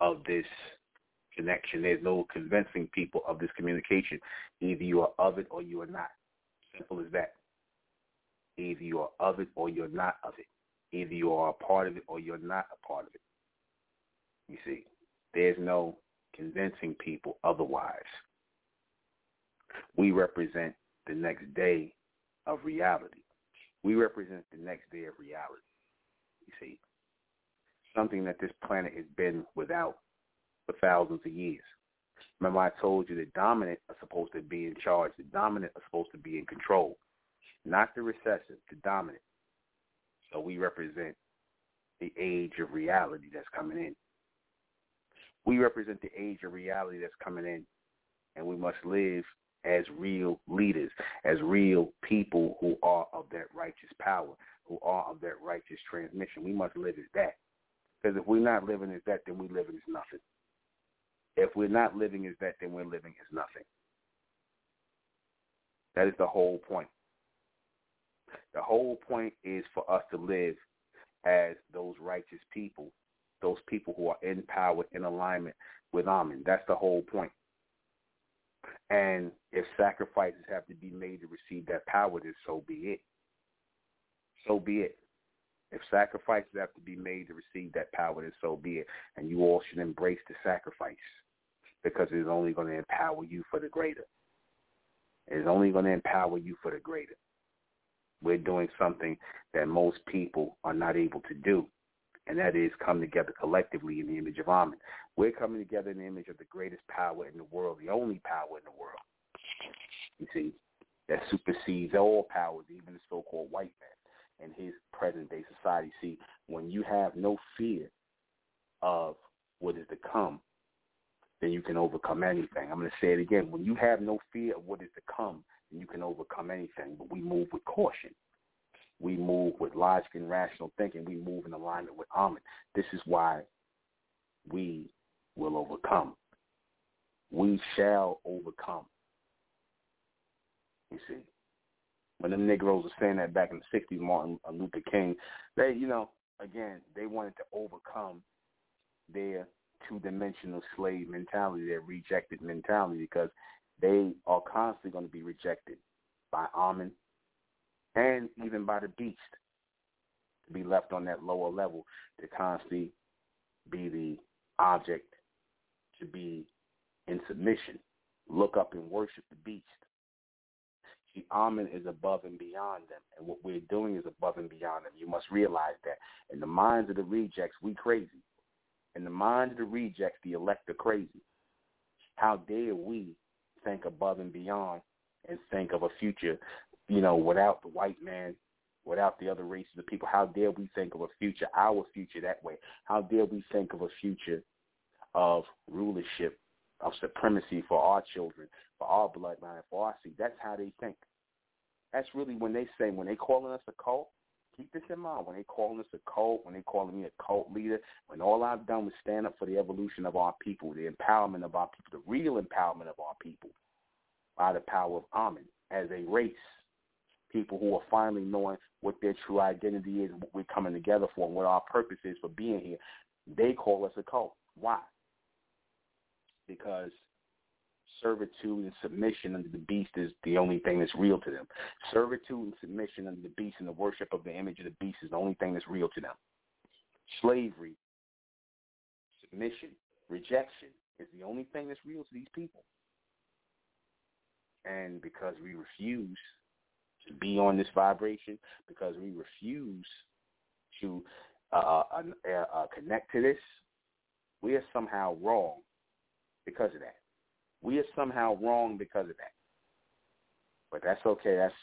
of this connection. There's no convincing people of this communication. Either you are of it or you are not. Simple as that. Either you are of it or you're not of it. Either you are a part of it or you're not a part of it. You see, there's no convincing people otherwise. We represent the next day of reality. We represent the next day of reality. You see, something that this planet has been without for thousands of years. Remember I told you the dominant are supposed to be in charge. The dominant are supposed to be in control, not the recessive, the dominant. So we represent the age of reality that's coming in. We represent the age of reality that's coming in, and we must live as real leaders, as real people who are of that righteous power, who are of that righteous transmission. We must live as that. Because if we're not living as that, then we're living as nothing. If we're not living as that, then we're living as nothing. That is the whole point. The whole point is for us to live as those righteous people those people who are in power, in alignment with Amen. That's the whole point. And if sacrifices have to be made to receive that power, then so be it. So be it. If sacrifices have to be made to receive that power, then so be it. And you all should embrace the sacrifice because it's only going to empower you for the greater. It's only going to empower you for the greater. We're doing something that most people are not able to do and that is come together collectively in the image of Amen. We're coming together in the image of the greatest power in the world, the only power in the world. You see, that supersedes all powers, even the so-called white man in his present-day society. See, when you have no fear of what is to come, then you can overcome anything. I'm going to say it again. When you have no fear of what is to come, then you can overcome anything. But we move with caution. We move with logic and rational thinking. We move in alignment with Amen. This is why we will overcome. We shall overcome. You see, when the Negroes were saying that back in the '60s, Martin Luther King, they, you know, again, they wanted to overcome their two-dimensional slave mentality, their rejected mentality, because they are constantly going to be rejected by Amen and even by the beast to be left on that lower level to constantly be the object to be in submission. Look up and worship the beast. The Amen is above and beyond them, and what we're doing is above and beyond them. You must realize that. In the minds of the rejects, we crazy. In the minds of the rejects, the elect are crazy. How dare we think above and beyond and think of a future, you know, without the white man, without the other races of people? How dare we think of a future, our future that way? How dare we think of a future of rulership, of supremacy for our children, for our bloodline, for our seed? That's how they think. That's really when they say, when they calling us a cult, keep this in mind. When they calling us a cult, when they calling me a cult leader, when all I've done was stand up for the evolution of our people, the empowerment of our people, the real empowerment of our people by the power of Amen as a race. People who are finally knowing what their true identity is, what we're coming together for, and what our purpose is for being here. They call us a cult. Why? Because servitude and submission under the beast is the only thing that's real to them. Servitude and submission under the beast and the worship of the image of the beast is the only thing that's real to them. Slavery, submission, rejection is the only thing that's real to these people. And because we refuse to be on this vibration, because we refuse to uh, uh, uh, connect to this, we are somehow wrong because of that. We are somehow wrong because of that. But that's okay. That's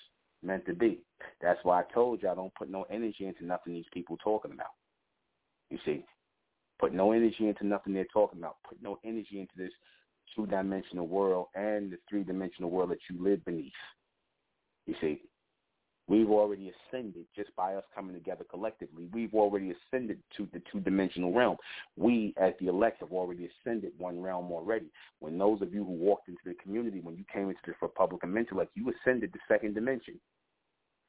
meant to be. That's why I told you I don't put no energy into nothing these people talking about. You see, put no energy into nothing they're talking about. Put no energy into this two-dimensional world and the three-dimensional world that you live beneath. You see, We've already ascended just by us coming together collectively. We've already ascended to the two-dimensional realm. We, as the elect, have already ascended one realm already. When those of you who walked into the community, when you came into the Republic of Intellect, you ascended the second dimension.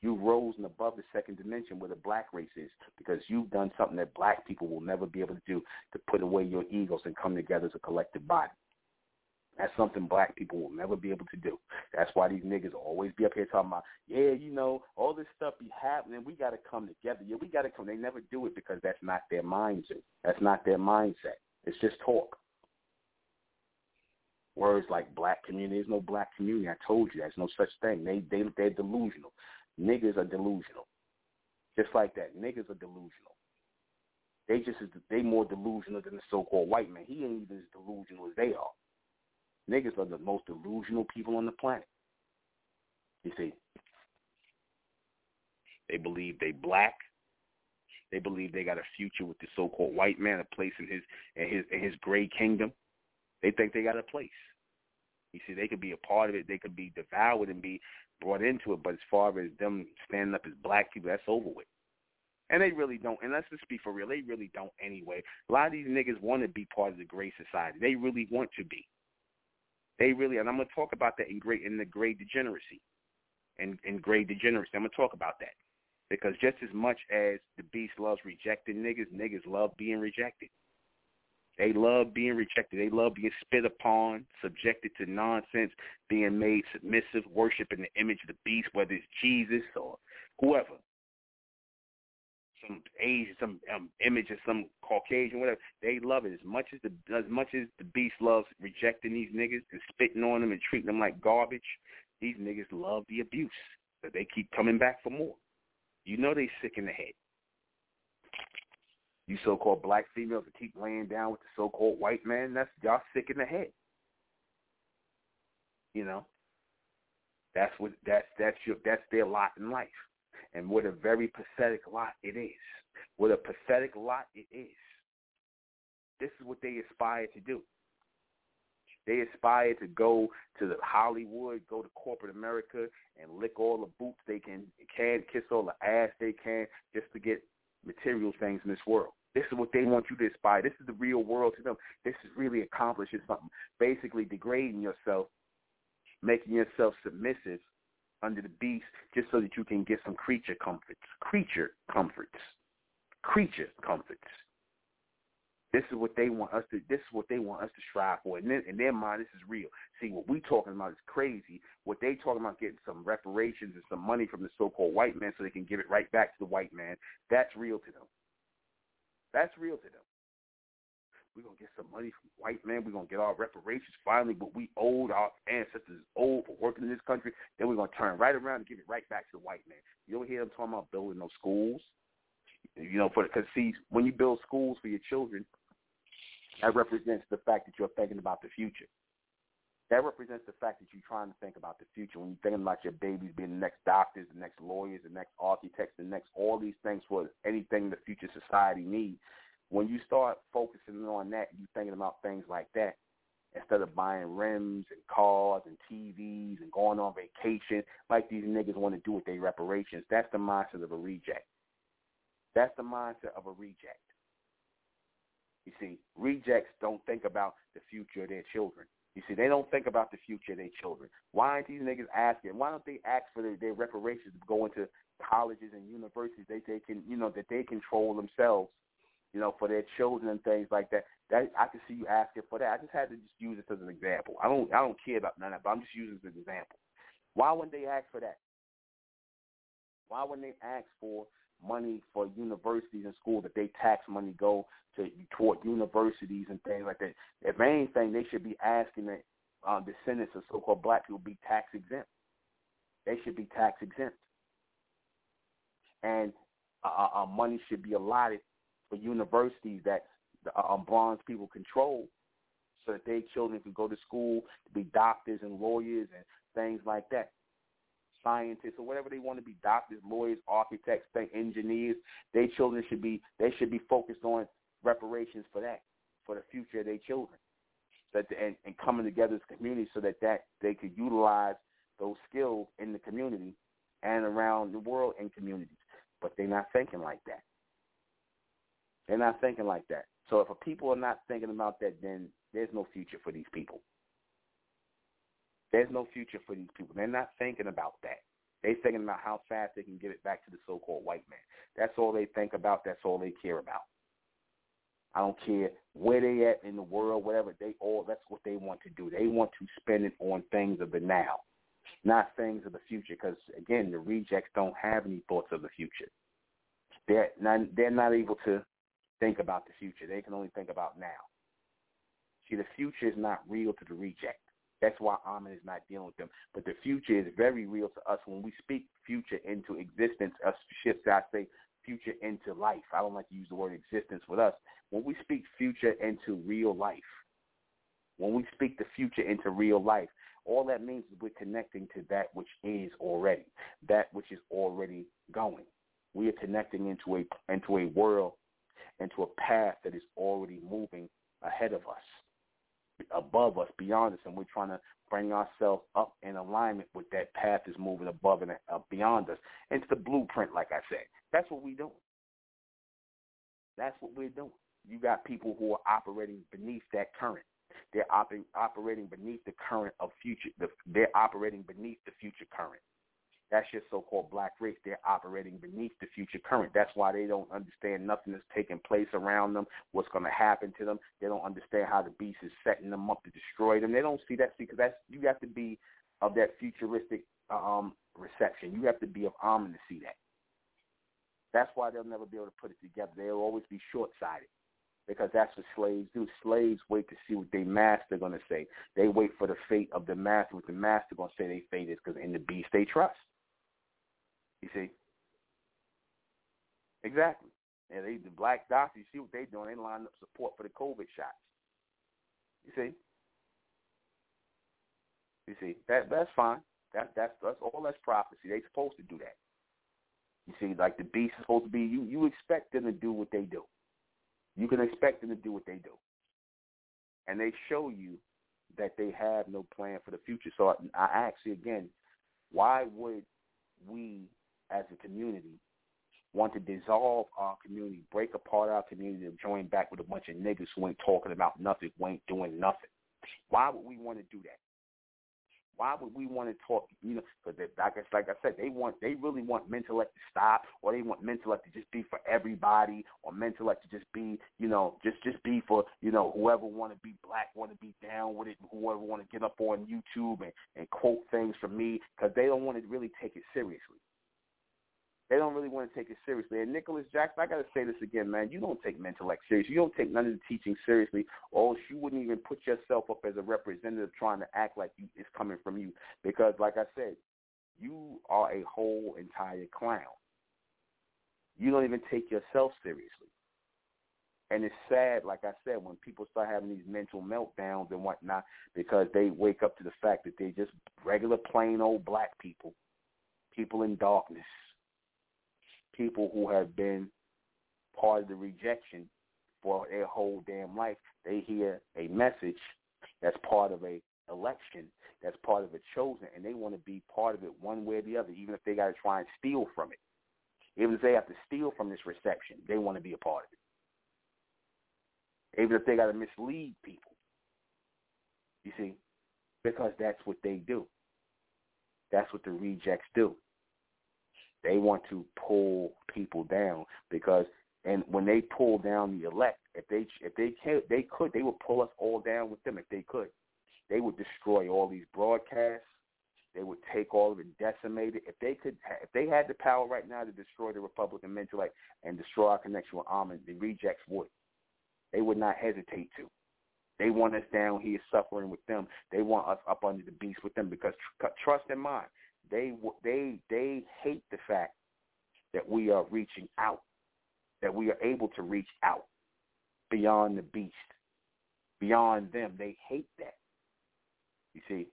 You rose and above the second dimension where the black race is because you've done something that black people will never be able to do to put away your egos and come together as a collective body. That's something black people will never be able to do. That's why these niggas always be up here talking about, yeah, you know, all this stuff be happening. We got to come together. Yeah, we got to come. They never do it because that's not their mindset. That's not their mindset. It's just talk. Words like black community. There's no black community. I told you, there's no such thing. They they they're delusional. Niggas are delusional. Just like that, niggas are delusional. They just they more delusional than the so-called white man. He ain't even as delusional as they are. Niggas are the most delusional people on the planet. You see, they believe they black. They believe they got a future with the so-called white man, a place in his in his in his gray kingdom. They think they got a place. You see, they could be a part of it. They could be devoured and be brought into it. But as far as them standing up as black people, that's over with. And they really don't. And let's just be for real. They really don't anyway. A lot of these niggas want to be part of the gray society. They really want to be. They really, and I'm going to talk about that in great in the great degeneracy, in in great degeneracy. I'm going to talk about that because just as much as the beast loves rejecting niggas, niggas love being rejected. They love being rejected. They love being spit upon, subjected to nonsense, being made submissive, worshiping the image of the beast, whether it's Jesus or whoever some Asian, some um, image of some Caucasian, whatever. They love it as much as the as much as the beast loves rejecting these niggas and spitting on them and treating them like garbage. These niggas love the abuse, but they keep coming back for more. You know they sick in the head. You so-called black females that keep laying down with the so-called white man, that's y'all sick in the head. You know, that's what that's that's your that's their lot in life. And what a very pathetic lot it is. What a pathetic lot it is. This is what they aspire to do. They aspire to go to Hollywood, go to corporate America, and lick all the boots they can, can kiss all the ass they can, just to get material things in this world. This is what they want you to aspire. This is the real world to them. This is really accomplishing something. Basically, degrading yourself, making yourself submissive under the beast just so that you can get some creature comforts. Creature comforts. Creature comforts. This is what they want us to. This is what they want us to strive for. And then, in their mind, this is real. See, what we talking about is crazy. What they talking about getting some reparations and some money from the so-called white man so they can give it right back to the white man. That's real to them. That's real to them. We're gonna get some money from white men. We're gonna get our reparations finally, but we owed our ancestors old for working in this country. Then we're gonna turn right around and give it right back to the white man. You don't hear them talking about building no schools. You know, for because see, when you build schools for your children, that represents the fact that you're thinking about the future. That represents the fact that you're trying to think about the future. When you're thinking about your babies being the next doctors, the next lawyers, the next architects, the next all these things for anything the future society needs. When you start focusing on that, you're thinking about things like that instead of buying rims and cars and TVs and going on vacation like these niggas want to do with their reparations. That's the mindset of a reject. That's the mindset of a reject. You see, rejects don't think about the future of their children. You see, they don't think about the future of their children. Why aren't these niggas asking? Why don't they ask for their, their reparations to go into colleges and universities they, they can, you know, that they control themselves, you know, for their children and things like that. That I can see you asking for that. I just had to just use it as an example. I don't, I don't care about none of that, but I'm just using it as an example. Why wouldn't they ask for that? Why wouldn't they ask for money for universities and schools that they tax money go to toward universities and things like that. If anything, they should be asking that um, descendants of so-called black people be tax exempt. They should be tax exempt, and uh, uh, money should be allotted for universities that um, bronze people control, so that their children can go to school to be doctors and lawyers and things like that scientists or whatever they want to be, doctors, lawyers, architects, engineers. Their children should be they should be focused on reparations for that, for the future of their children, so that and, and coming together as a community so that that they could utilize those skills in the community and around the world in communities. But they're not thinking like that. They're not thinking like that. So if people are not thinking about that, then there's no future for these people. There's no future for these people. They're not thinking about that. They're thinking about how fast they can get it back to the so-called white man. That's all they think about. That's all they care about. I don't care where they at in the world, whatever. They all that's what they want to do. They want to spend it on things of the now, not things of the future. Because again, the rejects don't have any thoughts of the future. They're not, they're not able to think about the future. They can only think about now. See, the future is not real to the reject. That's why Amen is not dealing with them. But the future is very real to us. When we speak future into existence, us shifts, I say future into life. I don't like to use the word existence with us. When we speak future into real life, when we speak the future into real life, all that means is we're connecting to that which is already, that which is already going. We are connecting into a into a world, into a path that is already moving ahead of us above us, beyond us, and we're trying to bring ourselves up in alignment with that path that's moving above and uh, beyond us. It's the blueprint, like I said. That's what we're doing. That's what we're doing. You got people who are operating beneath that current. They're op- operating beneath the current of future. The, they're operating beneath the future current. That's your so-called black race. They're operating beneath the future current. That's why they don't understand nothing that's taking place around them, what's going to happen to them. They don't understand how the beast is setting them up to destroy them. They don't see that because that's you have to be of that futuristic um, reception. You have to be of Amen to see that. That's why they'll never be able to put it together. They'll always be short-sighted because that's what slaves do. Slaves wait to see what their master going to say. They wait for the fate of the master. What the master going to say their fate is because in the beast they trust. You see? Exactly. And they, the black doctors, you see what they're doing. They line up support for the COVID shots. You see? You see that that's fine. That that's that's all that's prophecy. They supposed to do that. You see, like the beast is supposed to be. You you expect them to do what they do. You can expect them to do what they do, and they show you that they have no plan for the future. So I, I ask you again, why would we as a community want to dissolve our community, break apart our community, and join back with a bunch of niggas who ain't talking about nothing, who ain't doing nothing. Why would we want to do that? Why would we want to talk? You know, because I, like I said, they want, they really want Mentelect to stop, or they want Mentelect to just be for everybody, or Mentelect to just be, you know, just just be for, you know, whoever want to be black, want to be down with it, whoever want to get up on YouTube and and quote things from me, because they don't want to really take it seriously. They don't really want to take it seriously. And Nicholas Jackson, I got to say this again, man. You don't take Mentelect seriously. You don't take none of the teaching seriously, or you wouldn't even put yourself up as a representative trying to act like you, it's coming from you. Because, like I said, you are a whole entire clown. You don't even take yourself seriously. And it's sad, like I said, when people start having these mental meltdowns and whatnot because they wake up to the fact that they're just regular, plain old black people, people in darkness, people who have been part of the rejection for their whole damn life. They hear a message that's part of a election, that's part of a chosen, and they want to be part of it one way or the other, even if they got to try and steal from it. Even if they have to steal from this reception, they want to be a part of it even if they got to mislead people. You see, because that's what they do. That's what the rejects do. They want to pull people down because, and when they pull down the elect, if they if they can they could they would pull us all down with them if they could. They would destroy all these broadcasts. They would take all of it, decimate it. If they could, if they had the power right now to destroy the Republican mentality and destroy our connection with Amen, the rejects would they would not hesitate to. They want us down here suffering with them. They want us up under the beast with them because tr- trust in mind, they they they hate the fact that we are reaching out, that we are able to reach out beyond the beast, beyond them. They hate that. You see,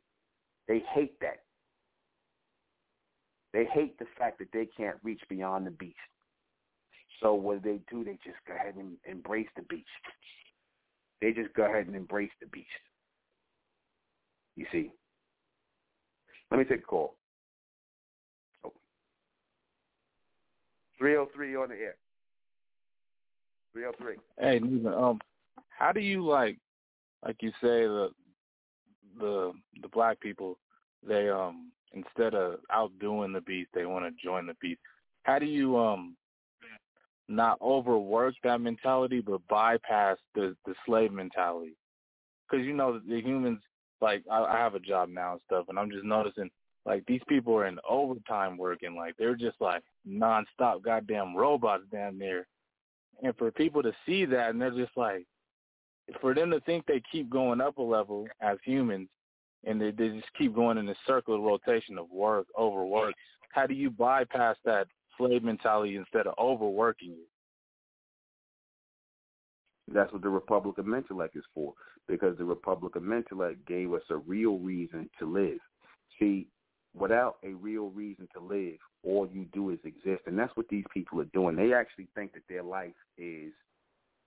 they hate that. They hate the fact that they can't reach beyond the beast. So what they do, they just go ahead and embrace the beast. They just go ahead and embrace the beast. You see. Let me take a call. Oh. 303 on the air. 303. Hey, um, how do you like, like you say, the the the black people, they um instead of outdoing the beast, they want to join the beast. How do you um not overwork that mentality, but bypass the the slave mentality. Because you know the humans, like I, I have a job now and stuff, and I'm just noticing like these people are in overtime working, like they're just like nonstop goddamn robots down there. And for people to see that, and they're just like, for them to think they keep going up a level as humans, and they, they just keep going in this circular rotation of work over work. How do you bypass that slave mentality instead of overworking it. That's what the Republican Mentelect is for, because the Republican Mentelect gave us a real reason to live. See, without a real reason to live, all you do is exist, and that's what these people are doing. They actually think that their life is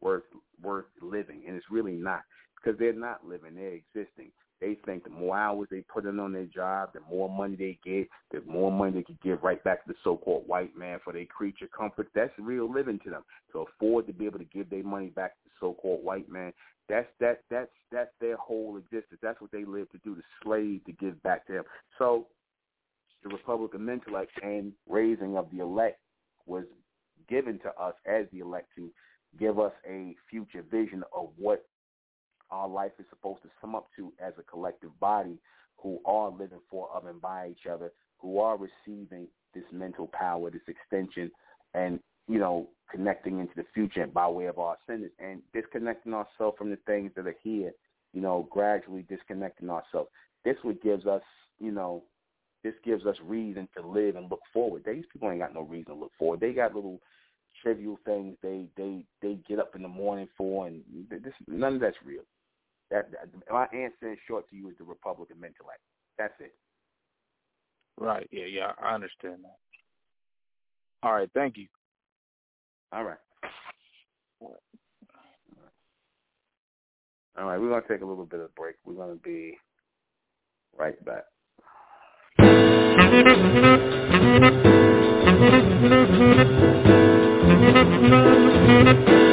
worth worth living, and it's really not, because they're not living; they're existing. They think the more hours they put in on their job, the more money they get, the more money they can give right back to the so-called white man for their creature comfort. That's real living to them. To afford to be able to give their money back to the so-called white man, that's that that's that's their whole existence. That's what they live to do, to slave to give back to them. So the Republican Mentelect and raising of the elect was given to us as the elect to give us a future vision of what our life is supposed to sum up to as a collective body who are living for, of, and by each other, who are receiving this mental power, this extension, and you know, connecting into the future by way of our ascendance and disconnecting ourselves from the things that are here, you know, gradually disconnecting ourselves. This what gives us, you know, this gives us reason to live and look forward. These people ain't got no reason to look forward. They got little trivial things they they they get up in the morning for, and this none of that's real. That, that my answer in short to you is the Republican Mentelect. That's it. Right. Yeah. Yeah. I understand that. All right. Thank you. All right. All right. We're gonna take a little bit of break. We're gonna be right back. Thank you.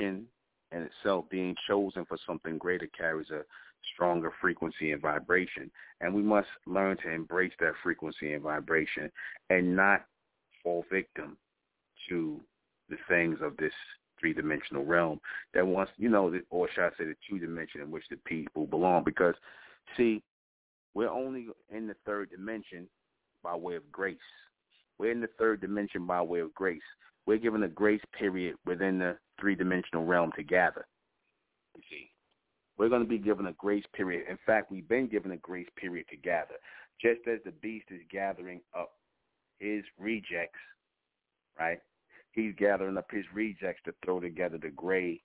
In itself being chosen for something greater carries a stronger frequency and vibration. And we must learn to embrace that frequency and vibration and not fall victim to the things of this three-dimensional realm that wants, you know, or should I say the two-dimension in which the people belong. Because, see, we're only in the third dimension by way of grace. We're in the third dimension by way of grace. We're given a grace period within the three-dimensional realm to gather. You see, we're going to be given a grace period. In fact, we've been given a grace period to gather. Just as the beast is gathering up his rejects, right? He's gathering up his rejects to throw together the gray,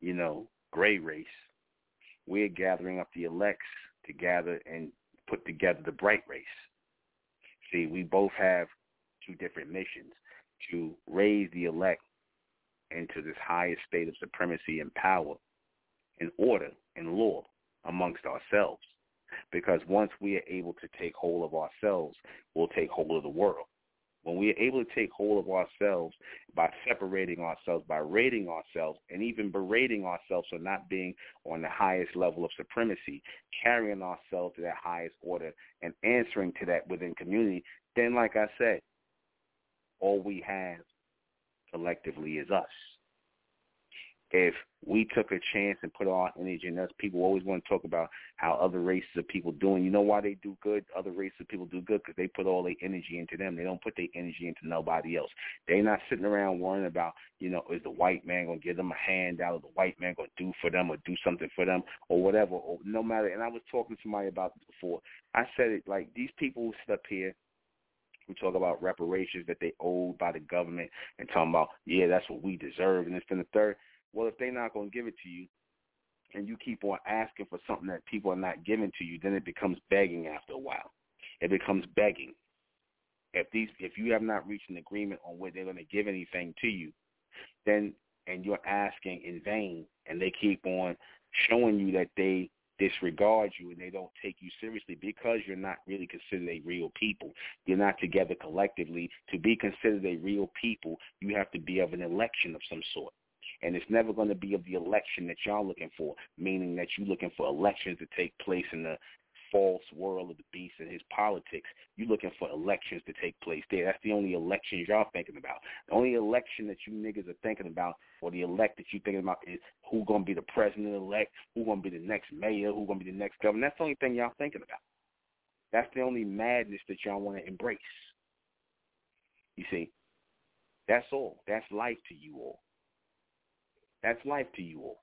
you know, gray race. We're gathering up the elects to gather and put together the bright race. See, we both have two different missions to raise the elect into this highest state of supremacy and power and order and law amongst ourselves. Because once we are able to take hold of ourselves, we'll take hold of the world. When we are able to take hold of ourselves by separating ourselves, by rating ourselves, and even berating ourselves for not being on the highest level of supremacy, carrying ourselves to that highest order and answering to that within community, then like I said, all we have collectively is us if we took a chance and put our energy in us, people always want to talk about how other races of people doing. You know why they do good? Other races of people do good because they put all their energy into them. They don't put their energy into nobody else. They're not sitting around worrying about, you know, is the white man going to give them a handout or the white man going to do for them or do something for them or whatever. Or no matter. And I was talking to somebody about this before. I said it like these people who sit up here we talk about reparations that they owed by the government and talking about, yeah, that's what we deserve and this and the third. Well, if they're not going to give it to you, and you keep on asking for something that people are not giving to you, then it becomes begging after a while. It becomes begging. If these, if you have not reached an agreement on where they're going to give anything to you, then and you're asking in vain, and they keep on showing you that they disregard you and they don't take you seriously because you're not really considered a real people. You're not together collectively. To be considered a real people, you have to be of an election of some sort. And it's never going to be of the election that y'all looking for, meaning that you're looking for elections to take place in the false world of the beast and his politics. You're looking for elections to take place there. That's the only elections y'all thinking about. The only election that you niggas are thinking about or the elect that you're thinking about is who's going to be the president-elect, who's going to be the next mayor, who's going to be the next governor. That's the only thing y'all thinking about. That's the only madness that y'all want to embrace. You see, that's all. That's life to you all. That's life to you all.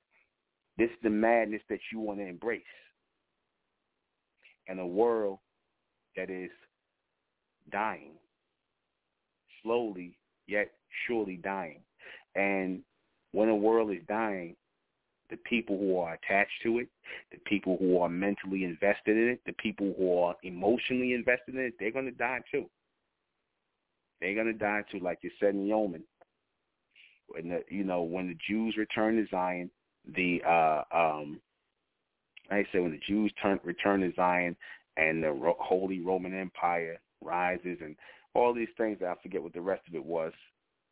This is the madness that you want to embrace. And a world that is dying, slowly yet surely dying. And when a world is dying, the people who are attached to it, the people who are mentally invested in it, the people who are emotionally invested in it, they're going to die too. They're going to die too, like you said in Yeoman when the, you know when the Jews return to Zion, the uh, um, I say when the Jews turn return to Zion and the Ro- Holy Roman Empire rises and all these things. I forget what the rest of it was.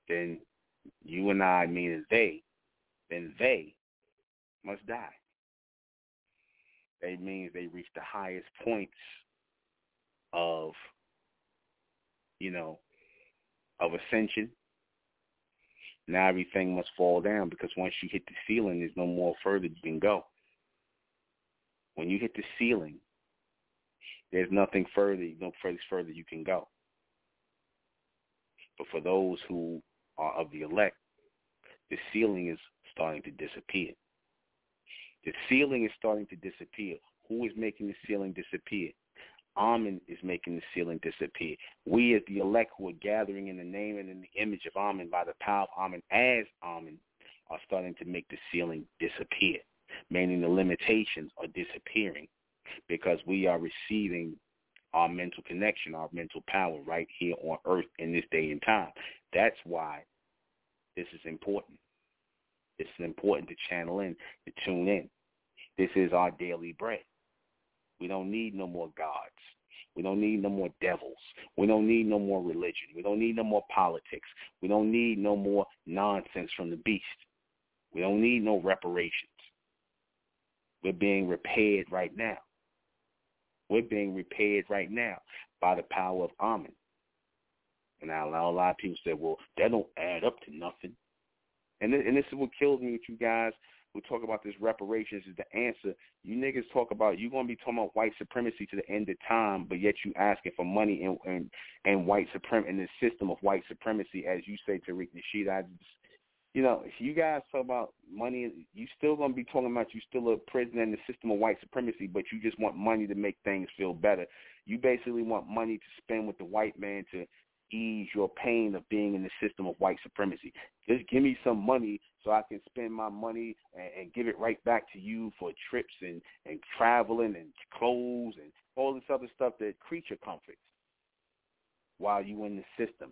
Then you and I, meaning they, then they must die. They means they reach the highest points of, you know, of ascension now everything must fall down because once you hit the ceiling, there's no more further you can go. When you hit the ceiling, there's nothing further, no further further you can go. But for those who are of the elect, the ceiling is starting to disappear. The ceiling is starting to disappear. Who is making the ceiling disappear? Amen is making the ceiling disappear. We as the elect who are gathering in the name and in the image of Amen by the power of Amen as Amen are starting to make the ceiling disappear, meaning the limitations are disappearing because we are receiving our mental connection, our mental power right here on earth in this day and time. That's why this is important. It's important to channel in, to tune in. This is our daily bread. We don't need no more gods. We don't need no more devils. We don't need no more religion. We don't need no more politics. We don't need no more nonsense from the beast. We don't need no reparations. We're being repaired right now. We're being repaired right now by the power of Amen. And now a lot of people say, well, that don't add up to nothing. And this, and this is what kills me with you guys we talk about this reparations is the answer. You niggas talk about you're gonna be talking about white supremacy to the end of time, but yet you asking for money and and, and white supremacy and the system of white supremacy, as you say, Tariq Nasheed. I you know, if you guys talk about money, you still gonna be talking about you still a prisoner in the system of white supremacy, but you just want money to make things feel better. You basically want money to spend with the white man to ease your pain of being in the system of white supremacy. Just give me some money so I can spend my money and, and give it right back to you for trips and, and traveling and clothes and all this other stuff that creature comforts while you in the system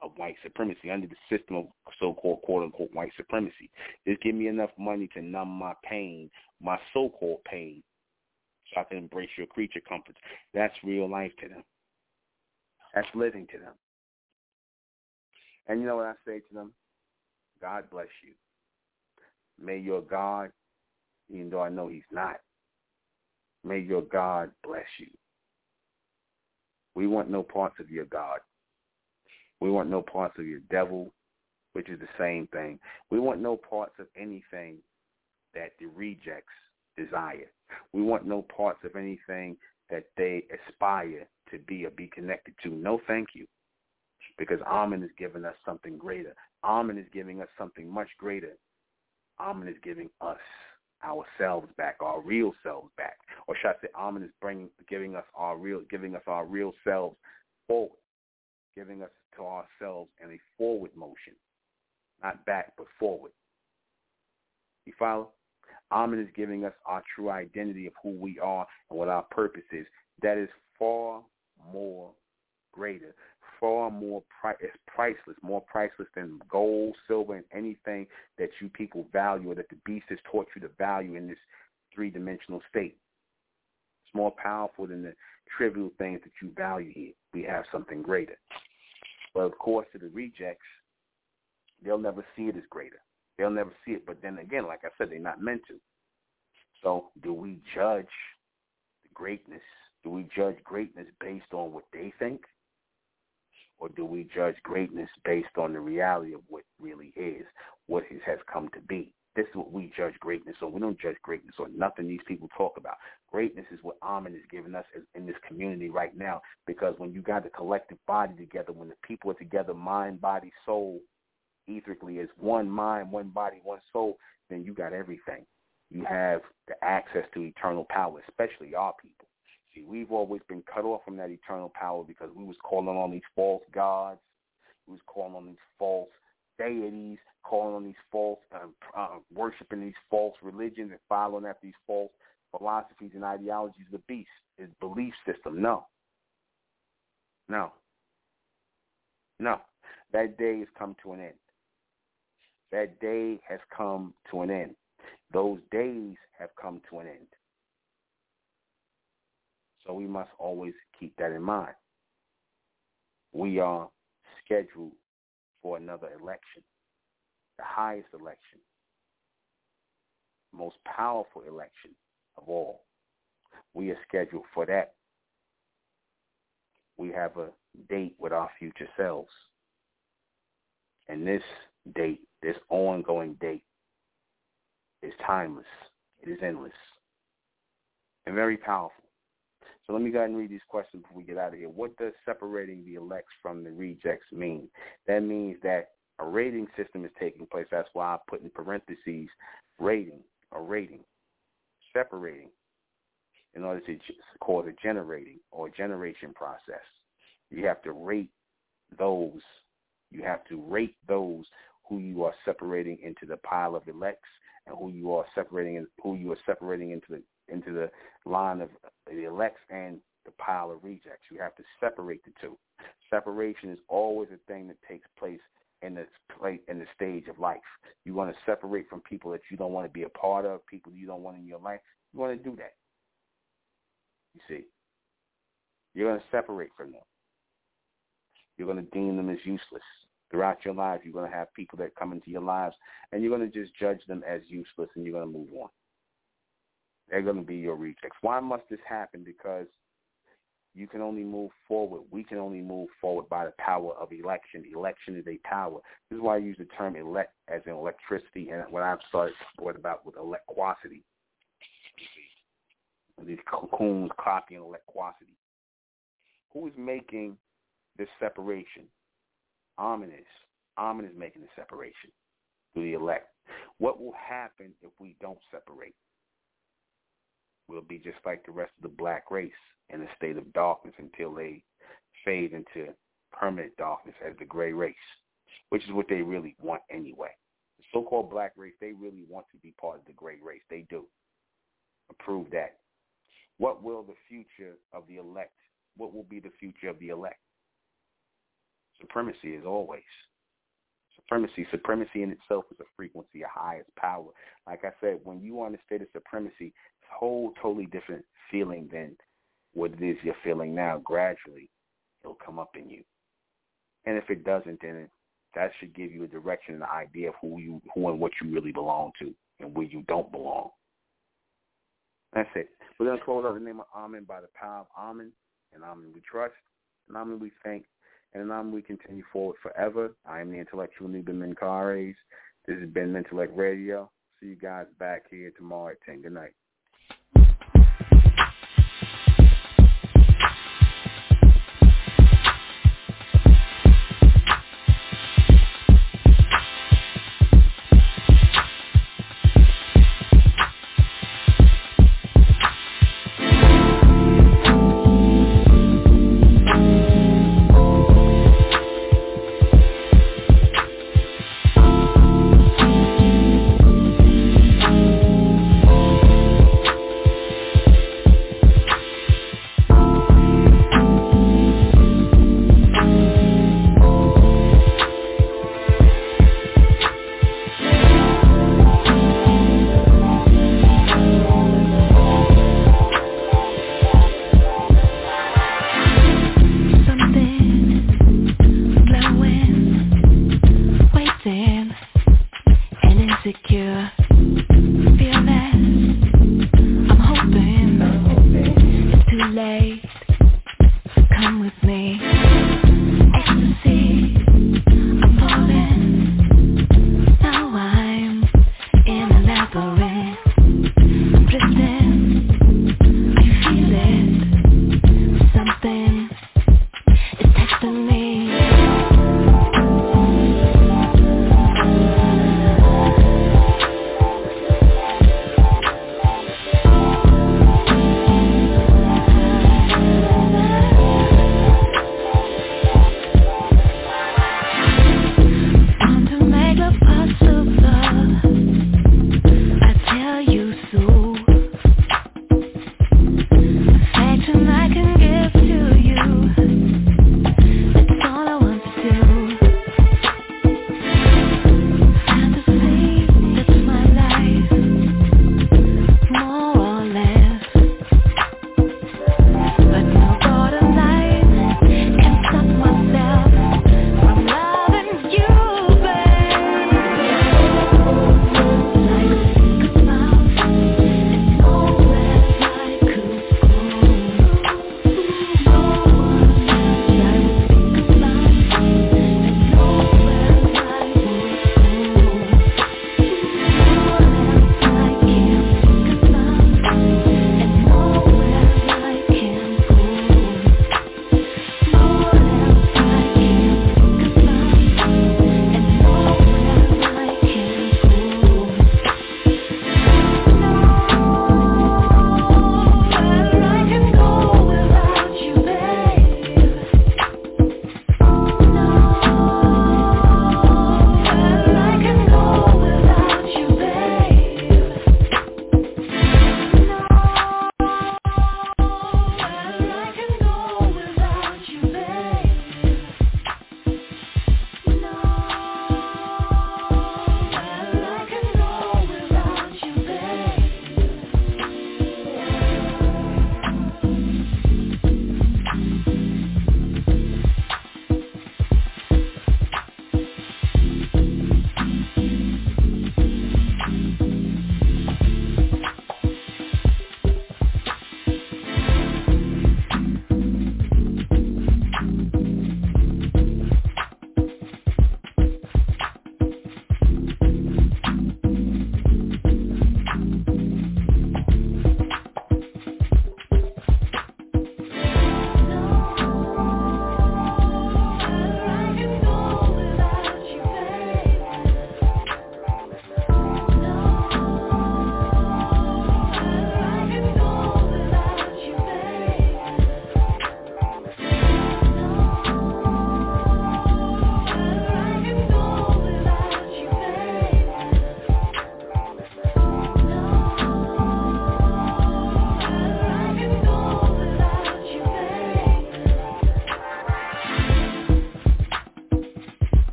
of white supremacy, under the system of so-called quote-unquote white supremacy. Just give me enough money to numb my pain, my so-called pain, so I can embrace your creature comforts. That's real life to them. That's living to them. And you know what I say to them? God bless you. May your God, even though I know he's not, may your God bless you. We want no parts of your God. We want no parts of your devil, which is the same thing. We want no parts of anything that the rejects desire. We want no parts of anything that they aspire to be or be connected to. No thank you. Because Amen is giving us something greater. Amen is giving us something much greater. Amen is giving us ourselves back, our real selves back. Or should I say Amen is bringing giving us our real giving us our real selves forward. Giving us to ourselves in a forward motion. Not back, but forward. You follow? Amen is giving us our true identity of who we are and what our purpose is. That is far more greater, far more pri- it's priceless, more priceless than gold, silver, and anything that you people value or that the beast has taught you to value in this three-dimensional state. It's more powerful than the trivial things that you value here. We have something greater. But of course, to the rejects, they'll never see it as greater. They'll never see it. But then again, like I said, they're not meant to. So do we judge the greatness do we judge greatness based on what they think? Or do we judge greatness based on the reality of what really is, what has come to be? This is what we judge greatness on. We don't judge greatness on nothing these people talk about. Greatness is what Amen is giving us in this community right now. Because when you got the collective body together, when the people are together, mind, body, soul, etherically as one mind, one body, one soul, then you got everything. You have the access to eternal power, especially our people. See, we've always been cut off from that eternal power because we was calling on these false gods. We was calling on these false deities, calling on these false, uh, uh, worshiping these false religions and following after these false philosophies and ideologies of the beast, his belief system. No. No. No. That day has come to an end. That day has come to an end. Those days have come to an end. So we must always keep that in mind. We are scheduled for another election, the highest election, most powerful election of all. We are scheduled for that. We have a date with our future selves. And this date, this ongoing date, is timeless. It is endless and very powerful. So let me go ahead and read these questions before we get out of here. What does separating the elects from the rejects mean? That means that a rating system is taking place. That's why I put in parentheses rating or rating, separating in order to cause a generating or generation process. You have to rate those. You have to rate those who you are separating into the pile of elects and who you are separating who you are separating into the into the line of the elects and the pile of rejects. You have to separate the two. Separation is always a thing that takes place in the play in the stage of life. You want to separate from people that you don't want to be a part of, people you don't want in your life. You want to do that. You see, you're going to separate from them. You're going to deem them as useless. Throughout your life, you're going to have people that come into your lives, and you're going to just judge them as useless, and you're going to move on. They're going to be your rejects. Why must this happen? Because you can only move forward. We can only move forward by the power of election. Election is a power. This is why I use the term elect as in electricity, and what I've started what about with elecquosity. These cocoons copying elecquosity. Who is making this separation? Amen is making the separation through the elect. What will happen if we don't separate? We'll be just like the rest of the black race in a state of darkness until they fade into permanent darkness as the gray race, which is what they really want anyway. The so-called black race, they really want to be part of the gray race. They do. Approve that. What will the future of the elect, what will be the future of the elect? Supremacy is always. Supremacy. Supremacy in itself is a frequency, a highest power. Like I said, when you are in a state of supremacy, it's a whole totally different feeling than what it is you're feeling now, gradually it'll come up in you. And if it doesn't, then that should give you a direction and an idea of who you, who and what you really belong to, and where you don't belong. That's it. We're gonna close out the name of Amen by the power of Amen, and Amen we trust, and Amen we thank, and Amen we continue forward forever. I am the intellectual Nuben Menkarayzz. This has been Mentelect Radio. See you guys back here tomorrow at 10. Good night.